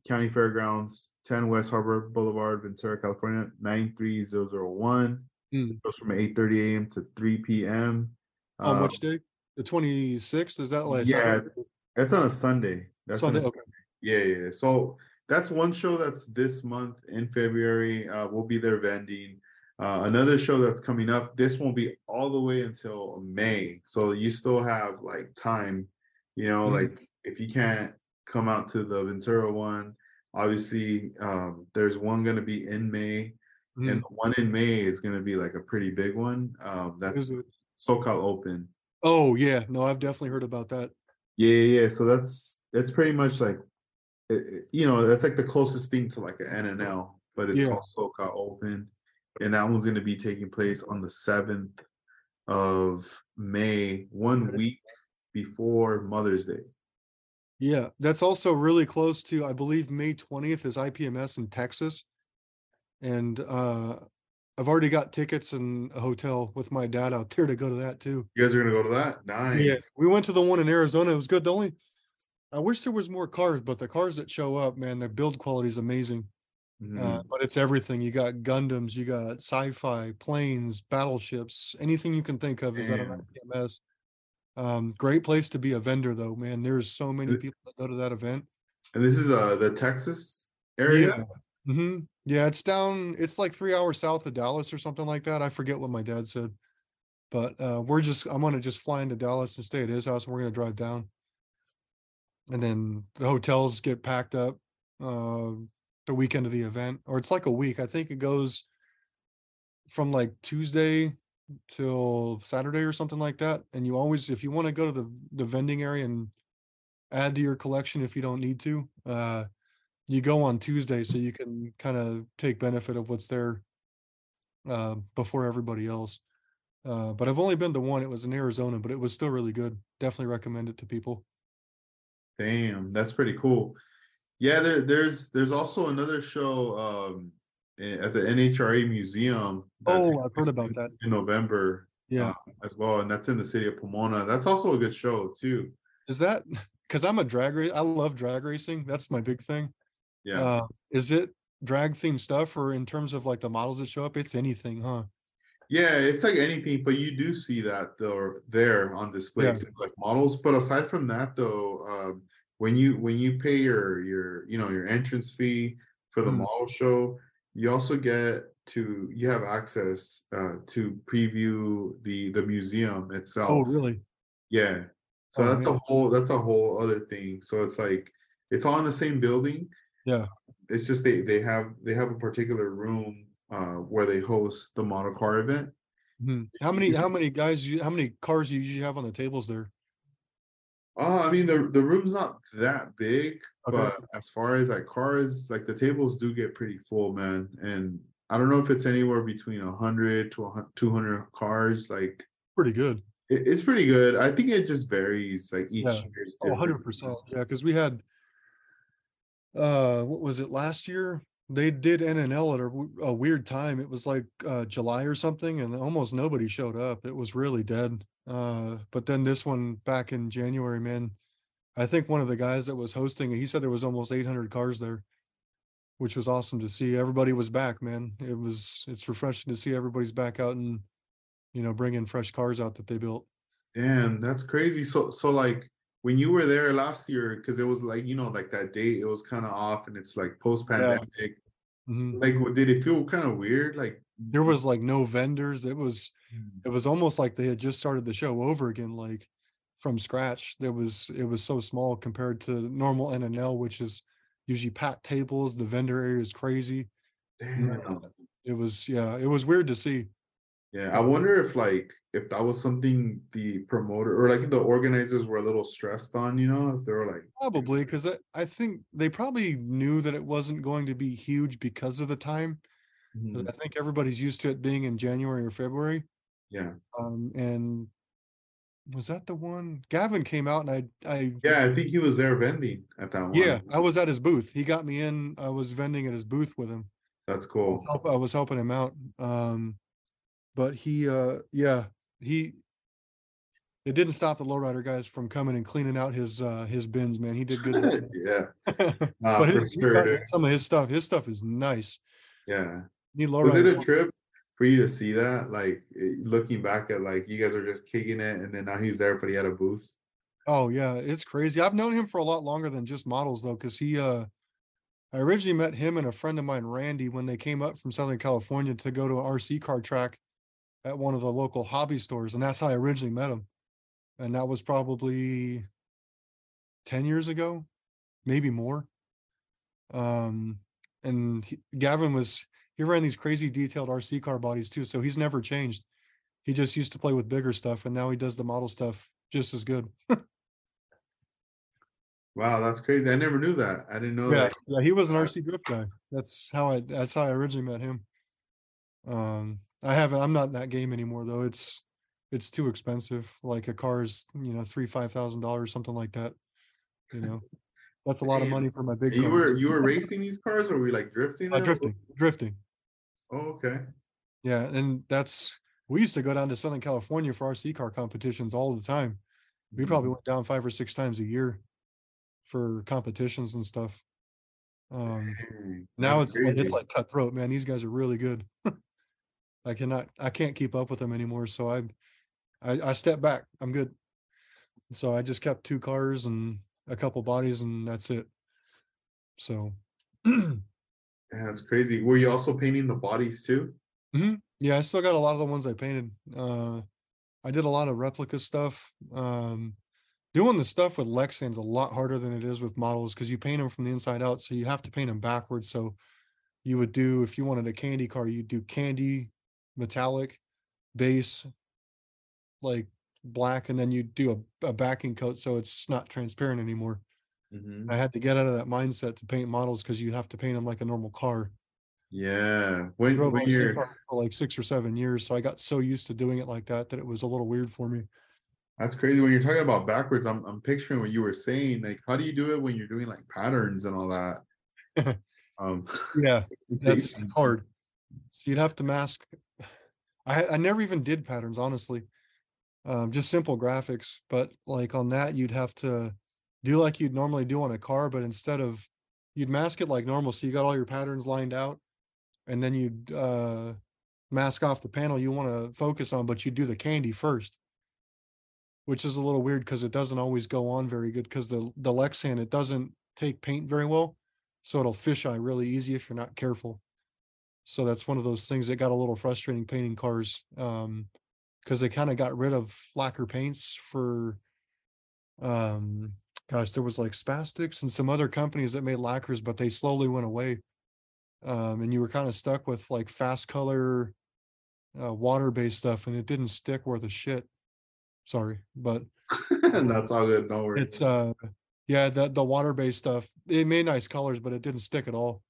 County Fairgrounds, 10 West Harbor Boulevard, Ventura, California, 93001. Mm. Goes from 8:30 a.m. to 3 p.m. On Uh, which day? The twenty sixth? Is that like yeah, Saturday? that's on a Sunday. That's on a Sunday? Okay. Yeah, yeah. yeah. So that's one show that's this month in February. Uh, we'll be there vending. Uh, another show that's coming up. This won't be all the way until May, so you still have like time You know, Mhm. like if you can't come out to the Ventura one, obviously um, there's one gonna be in May, Mhm. and the one in May is gonna be like a pretty big one. Um, that's SoCal Open. Oh, yeah, no, I've definitely heard about that. Yeah, yeah, yeah. So that's that's pretty much like, you know, that's like the closest thing to like an NNL, but it's Yeah. called SoCal Open, and that one's going to be taking place on the seventh of May, one week before Mother's Day. Yeah, that's also really close to, I believe, May twentieth is IPMS in Texas. And uh I've already got tickets and a hotel with my dad out there to go to that too. You guys are going to go to that? Nice. Yeah. We went to the one in Arizona. It was good. The only I wish there was more cars, but the cars that show up, man, their build quality is amazing. Uh, Mhm. but it's everything. You got Gundams, you got sci-fi, planes, battleships, anything you can think of is at an IPMS. Um, great place to be a vendor though, man. There's so many people that go to that event. And this is uh the Texas area. hmm Yeah, it's down, it's like three hours south of Dallas or something like that. I forget what my dad said. But uh we're just I'm gonna just fly into Dallas and stay at his house and we're gonna drive down. And then the hotels get packed up uh the weekend of the event, or it's like a week. I think it goes from like Tuesday till Saturday or something like that. And you always, if you want to go to the the vending area and add to your collection if you don't need to, uh you go on Tuesday so you can kind of take benefit of what's there uh, before everybody else. Uh, but I've only been to one. It was in Arizona, but it was still really good. Definitely recommend it to people. Damn, that's pretty cool. Yeah, there, there's there's also another show um at the NHRA Museum. Oh, I've heard about in- that. in November Yeah. uh, as well, and that's in the city of Pomona. That's also a good show too. Is that because I'm a drag race? I love drag racing. That's my big thing. Yeah, Uh, is it drag themed stuff or in terms of like the models that show up? It's anything, huh? yeah, it's like anything, but you do see that though there on display Yeah. like models. But aside from that, though, um, when you when you pay your your you know your entrance fee for the Mhm. model show, you also get to you have access uh, to preview the the museum itself. Oh, really? Yeah. So Oh, that's a whole that's a whole other thing. So it's like it's all in the same building. Yeah. It's just they they have they have a particular room uh where they host the model car event. Mhm. How many? How many guys? You how many cars you usually have on the tables there? Uh I mean the the room's not that big, Okay. but as far as like cars, like the tables do get pretty full, man. And I don't know if it's anywhere between a hundred to 200 cars. Like Pretty good. it, it's pretty good. I think it just varies. Like each Yeah. year is Oh, 100%. Yeah, because we had, uh, what was it last year? They did NNL at a weird time. It was like uh, July or something, and almost nobody showed up. It was really dead. Uh, but then this one back in January, man, I think one of the guys that was hosting, he said there was almost 800 cars there, which was awesome to see. Everybody was back, man. It was, it's refreshing to see everybody's back out and, you know, bringing fresh cars out that they built. Damn, that's crazy. So so like when you were there last year, because it was like, you know, like that date, it was kind of off and it's like post pandemic. Mhm. Like what did it feel kind of weird? Like There was like no vendors. It was, it was almost like they had just started the show over again, like from scratch. There was it was so small compared to normal NNL, which is usually packed tables. The vendor area is crazy. damn. It was yeah, it was weird to see. Yeah, I wonder if like if that was something the promoter or like the organizers were a little stressed on, you know, if they were like Probably because I, I think they probably knew that it wasn't going to be huge because of the time. Mhm, I think everybody's used to it being in January or February. yeah. Um, and was that the one? Gavin came out and I I Yeah, I think he was there vending at that one. yeah, I was at his booth. He got me in. I was vending at his booth with him. That's cool. I was helping him out. Um, but he, uh, yeah, he, it didn't stop the lowrider guys from coming and cleaning out his, uh, his bins, man. He did good. yeah, But for his, sure, some of his stuff, his stuff is nice. Yeah. Need Was it a trip for you to see that? Like looking back at like you guys are just kicking it and then now he's there, but he had a booth. Oh yeah, it's crazy. I've known him for a lot longer than just models though, because he, uh, I originally met him and a friend of mine, Randy, when they came up from Southern California to go to an RC car track at one of the local hobby stores, and that's how I originally met him. And that was probably ten years ago, maybe more. Um, and he- Gavin was he ran these crazy detailed RC car bodies too, so he's never changed. He just used to play with bigger stuff, and now he does the model stuff just as good. Wow, that's crazy. I never knew that. I didn't know Yeah, that. yeah, he was an Uh, RC drift guy. That's how I that's how I originally met him. Um, I haven't. I'm not in that game anymore though. It's it's too expensive. Like a car is, you know, three five thousand dollars, something like that. You know, that's a lot of money for my big You cars. were you were racing these cars or were you like drifting? uh, drifting, drifting. Oh, okay. Yeah, and that's we used to go down to Southern California for RC car competitions all the time. We probably went down five or six times a year for competitions and stuff. Um, Dang, now it's like, it's like cutthroat, man. These guys are really good. I cannot, I can't keep up with them anymore. So I, I, I step back. I'm good. So I just kept two cars and a couple bodies, and that's it. So, Yeah, that's crazy. Were you also painting the bodies too? yeah, I still got a lot of the ones I painted. Uh, I did a lot of replica stuff. Um, doing the stuff with Lexan's a lot harder than it is with models because you paint them from the inside out, so you have to paint them backwards. So you would do if you wanted a candy car, you'd do candy, metallic, base, like black, and then you do a, a backing coat so it's not transparent anymore. Mhm. I had to get out of that mindset to paint models because you have to paint them like a normal car. Yeah. When drove when you're car for like six or seven years, so I got so used to doing it like that that it was a little weird for me. that's crazy. When you're talking about backwards, I'm I'm picturing what you were saying. Like, how do you do it when you're doing like patterns and all that? Um, Yeah, that's it's hard. So you'd have to mask. I I never even did patterns, honestly. Um, just simple graphics, but like on that, you'd have to do like you'd normally do on a car, but instead of you'd mask it like normal, so you got all your patterns lined out, and then you'd uh mask off the panel you want to focus on, but you do the candy first. Which is a little weird because it doesn't always go on very good because the the Lexan it doesn't take paint very well. So it'll fisheye really easy if you're not careful. So that's one of those things that got a little frustrating painting cars. Um, because they kind of got rid of lacquer paints for um gosh, there was like Spaz Stix and some other companies that made lacquers, but they slowly went away. Um, and you were kind of stuck with like Faskolor uh water-based stuff and it didn't stick worth a shit. Sorry, but that's all good. No worries. it's uh yeah, the the water-based stuff, it made nice colors, but it didn't stick at all.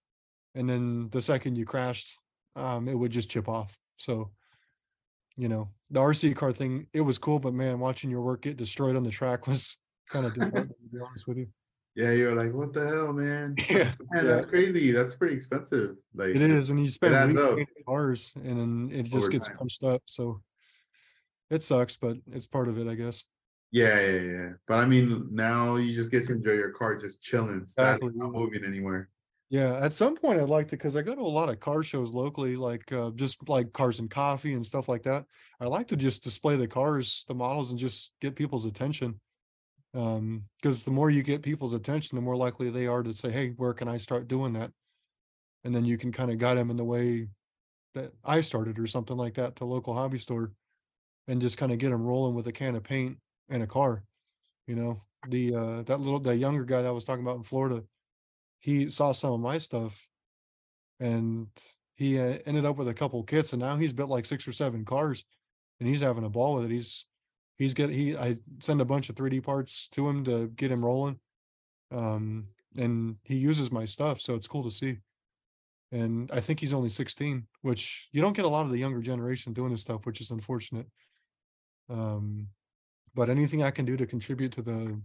And then the second you crashed, um, it would just chip off. So, you know, the RC car thing, it was cool, but man, watching your work get destroyed on the track was kind of disheartening, to be honest with you. yeah, you're like, what the hell, man? Yeah, Man, that's crazy. That's pretty expensive. Like it is, and you spend cars, and then it just Over gets time. punched up. So it sucks, but it's part of it, I guess. Yeah, yeah, yeah. But I mean, now you just get to enjoy your car just chilling, Exactly, not moving anywhere. Yeah, at some point I'd like to because I go to a lot of car shows locally, like uh, just like cars and coffee and stuff like that. I like to just display the cars, the models, and just get people's attention. Um, because the more you get people's attention, the more likely they are to say, "Hey, where can I start doing that?" And then you can kind of guide them in the way that I started or something like that to local hobby store, and just kind of get them rolling with a can of paint and a car. You know, the uh that little that younger guy that I was talking about in Florida, he saw some of my stuff and he uh, ended up with a couple kits and now he's built like six or seven cars and he's having a ball with it he's he's get he i send a bunch of 3d parts to him to get him rolling um and he uses my stuff so it's cool to see. And i think he's only 16 which you don't get a lot of the younger generation doing this stuff which is unfortunate. Um but anything i can do to contribute to the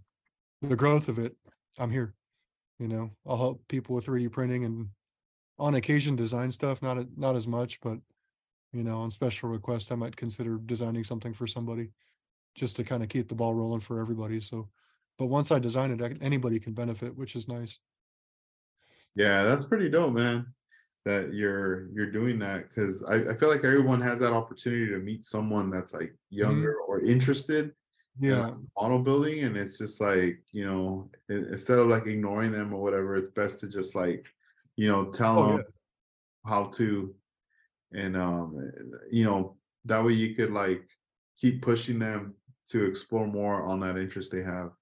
the growth of it i'm here you know? I'll help people with 3d printing and on occasion design stuff not not as much but you know on special request i might consider designing something for somebody just to kind of keep the ball rolling for everybody so but once i design it anybody can benefit which is nice. Yeah, that's pretty dope, man. That you're you're doing that because I, I feel like everyone has that opportunity to meet someone that's like younger or interested in yeah. like, model building, and it's just like you know instead of like ignoring them or whatever, it's best to just like you know tell Oh, them how to, and um you know that way you could like keep pushing them to explore more on that interest they have.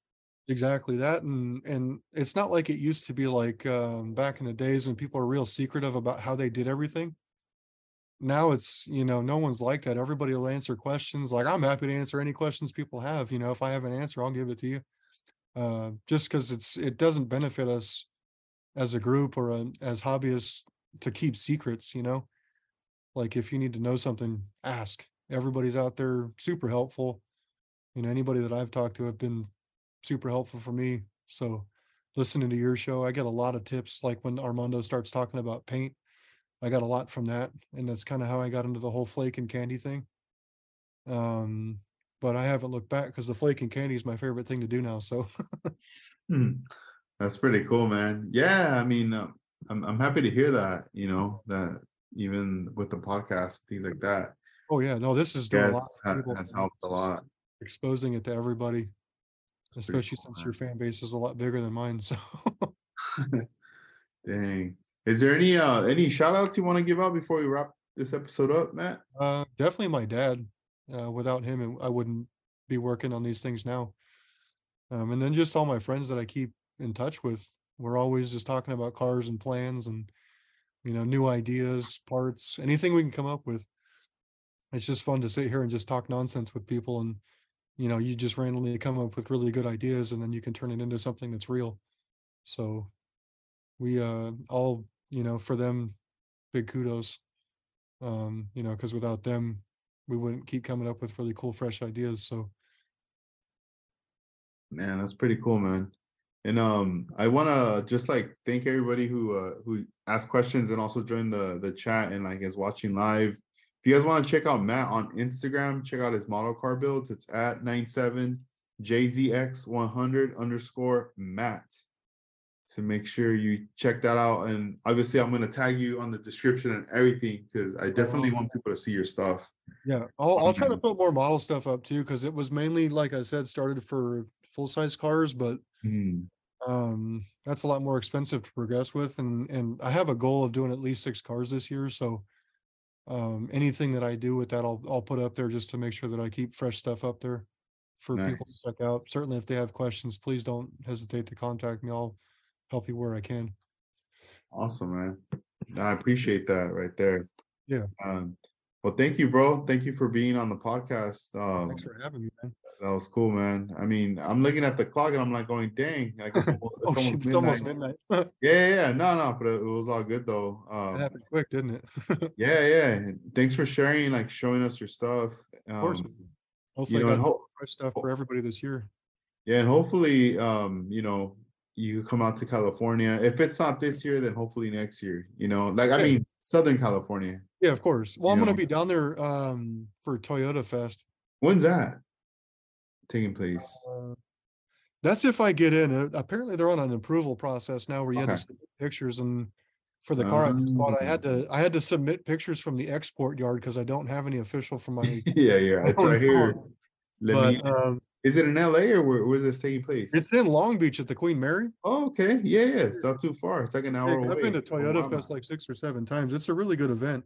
Exactly that, and and it's not like it used to be like, um, back in the days when people are real secretive about how they did everything. Now it's, you know, no one's like that. Everybody will answer questions. Like, I'm happy to answer any questions people have, you know, if I have an answer, I'll give it to you. Uh, just because it's it doesn't benefit us as a group or uh, as hobbyists to keep secrets, you know? Like if you need to know something, ask. Everybody's out there super helpful. You know, anybody that I've talked to have been super helpful for me. So listening to your show, I get a lot of tips. Like when Armando starts talking about paint, I got a lot from that. And that's kind of how I got into the whole flake and candy thing. Um, but I haven't looked back because the flake and candy is my favorite thing to do now. So Hmm. That's pretty cool, man. Yeah, I mean, uh, I'm I'm happy to hear that. You know that even with the podcast, things like that, oh yeah, no, this is doing a lot ha- has helped a lot. Exposing it to everybody, pretty especially cool, since man. your fan base is a lot bigger than mine. So Dang. Is there any uh any shout outs you want to give out before we wrap this episode up, Matt? uh definitely my dad. Uh without him I wouldn't be working on these things now. Um and then just all my friends that I keep in touch with. We're always just talking about cars and plans and you know new ideas, parts, anything we can come up with. It's just fun to sit here and just talk nonsense with people and you know you just randomly come up with really good ideas and then you can turn it into something that's real. So we uh all you know for them big kudos um you know because without them we wouldn't keep coming up with really cool fresh ideas so Man, that's pretty cool, man. And um, I want to just like thank everybody who uh who asked questions and also joined the the chat and like is watching live. If you guys want to check out Matt on Instagram, check out his model car builds. It's at 97 JZX100 underscore Matt. So make sure you check that out. And obviously, I'm gonna tag you on the description and everything because I definitely want people to see your stuff. yeah i'll, I'll try to Um, put more model stuff up too because it was mainly like i said started for full size cars but Hmm, um that's a lot more expensive to progress with and and i have a goal of doing at least six cars this year so um anything that i do with that i'll i'll put up there just to make sure that i keep fresh stuff up there for people to check out certainly if they have questions please don't hesitate to contact me i'll help you where i can Awesome, man. I appreciate that right there. Yeah. Um, well, thank you, bro. Thank you for being on the podcast. Um, thanks for having me man that was cool, man. I mean, I'm looking at the clock and I'm like going, dang, like it's almost, it's oh almost shit, it's almost midnight Yeah, yeah, yeah. No, no, but it, it was all good though. Um, happened quick didn't it yeah, yeah. Thanks for sharing, like showing us your stuff. of course Um, hopefully know, I got ho- fresh stuff for everybody this year yeah, and hopefully, um, you know, you come out to California. If it's not this year, then hopefully next year. You know, like I Yeah. mean, Southern California. yeah of course well i'm You gonna be down there um for toyota fest When's that taking place? Uh, That's if I get in. Uh, Apparently, they're on an approval process now where you had Okay. to submit pictures and for the car I just bought, I had Oh. to I had to submit pictures from the export yard because I don't have any official from my yeah, yeah. It's own right here. Let But me, um, is it in LA or where, where's this taking place? it's in Long Beach at the Queen Mary. Oh, okay. Yeah, yeah. It's not too far. It's like an hour away. I've been to Oh, Toyota wow. Fest like six or seven times. It's a really good event.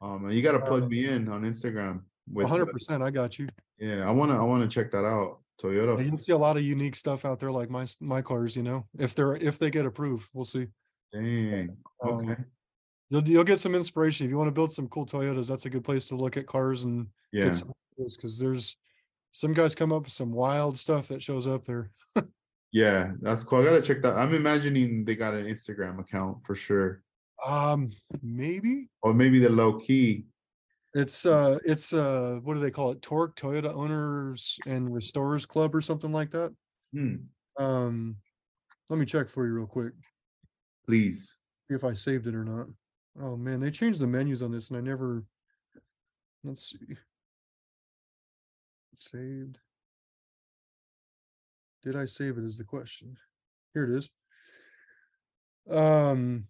Oh man, you gotta plug Uh, me in on Instagram. With hundred percent. I got you. Yeah, I wanna I wanna check that out. Toyota. You'll see a lot of unique stuff out there, like my my cars. You know, if they're if they get approved, we'll see. Dang. Um, Okay. You'll you'll get some inspiration if you want to build some cool Toyotas. That's a good place to look at cars and Yeah. get some because there's some guys come up with some wild stuff that shows up there. Yeah, that's cool. I gotta check that. I'm imagining they got an Instagram account for sure. Um, maybe Or maybe the low key. It's uh it's uh what do they call it? TORC Toyota Owners and Restorers Club or something like that. Hmm, Um, let me check for you real quick, please. see if I saved it or not. Oh man, they changed the menus on this and I never. Let's see. Saved. Did I save it is the question. Here it is. Um,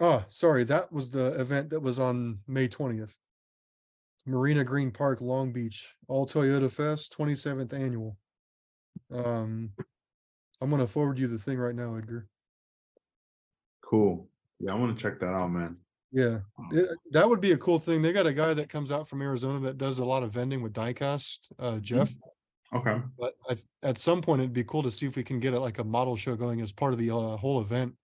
oh, sorry, that was the event that was on May twentieth. Marina Green Park, Long Beach, All Toyota Fest, twenty-seventh annual. Um, I'm gonna forward you the thing right now, Edgar. Cool. Yeah, I want to check that out, man. Yeah, Um, it- that would be a cool thing. They got a guy that comes out from Arizona that does a lot of vending with diecast, uh, Jeff. Okay. But I, th- at some point, it'd be cool to see if we can get it like a model show going as part of the uh, whole event.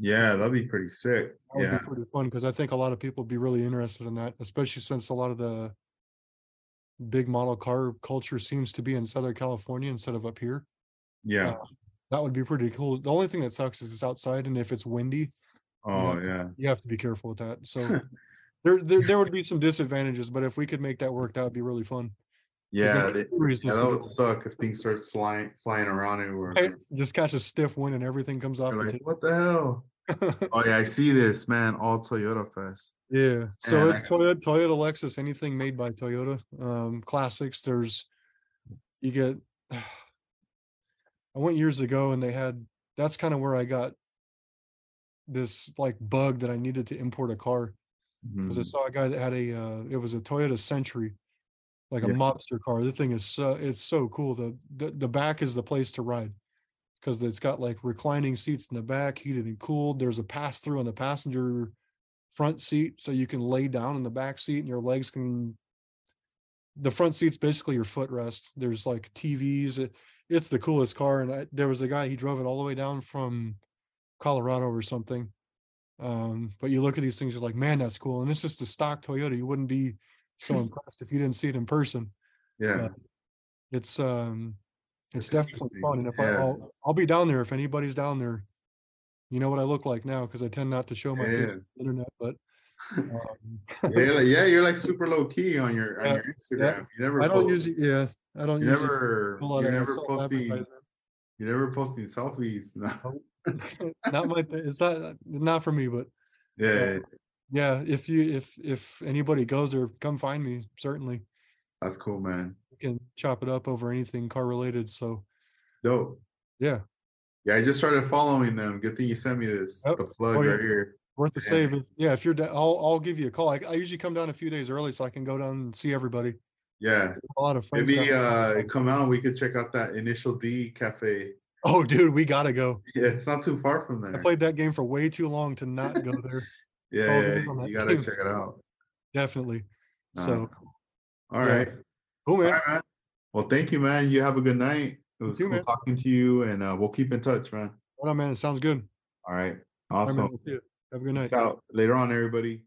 Yeah, that'd be pretty sick. That would Yeah. be pretty fun because I think a lot of people would be really interested in that, especially since a lot of the big model car culture seems to be in Southern California instead of up here. Yeah. Uh, that would be pretty cool. The only thing that sucks is it's outside, and if it's windy, Oh yeah. you have to be careful with that. So there, there, there would be some disadvantages, but if we could make that work, that would be really fun. Yeah. it- tourists yeah, listen to that would suck if things start flying flying around everywhere. it. Just catch a stiff wind and everything comes off. The like, what the hell? Oh yeah, I see this, man. All Toyota Fest. Yeah, so And it's I- Toyota, Toyota, Lexus, anything made by Toyota. Um, classics. There's, you get. I went years ago and they had. That's kind of where I got. This like bug that I needed to import a car because I Mhm. saw a guy that had a. Uh, it was a Toyota Century, like a Yeah. mobster car. The thing is so it's so cool. The the, the back is the place to ride because it's got like reclining seats in the back, heated and cooled. There's a pass through on the passenger front seat, so you can lay down in the back seat and your legs can. The front seat's basically your footrest. There's like TVs. It, it's the coolest car, and I, there was a guy he drove it all the way down from Colorado or something. Um, but you look at these things, you're like, man, that's cool. And it's just a stock Toyota. You wouldn't be so impressed if you didn't see it in person Yeah. it's um it's It's definitely fun and if I, yeah. I'll, I'll be down there if anybody's down there you know what i look like now because i tend not to show my face on the internet but um, yeah, you're like, yeah, you're like super low key on your on Yeah, your Instagram. You never i don't post- usually yeah i don't you never pull out you're a never posting you're never posting selfies. No. not my thing it's not not for me but Yeah, yeah if you if if anybody goes there come find me certainly that's cool, man. we can chop it up over anything car related so Dope. yeah Yeah, I just started following them. Good thing you sent me this. Yep. The plug Oh, yeah. right here. worth the Yeah. save if, yeah if you're da- i'll i'll give you a call I, I usually come down a few days early so i can go down and see everybody Yeah. a lot of friends Maybe uh come out, we could check out that initial D cafe. oh dude we gotta go Yeah, it's not too far from there i played that game for way too long to not go there all yeah, days on that you gotta game. check it out. definitely Nah, so all yeah. right. cool All man right, man. Well, thank you, man. You have a good night. It was too, cool man. talking to you, and uh, we'll keep in touch, man. Right on, man it sounds good All right. All right, man, Awesome. we'll see you. have a good night Peace out. Later on, everybody.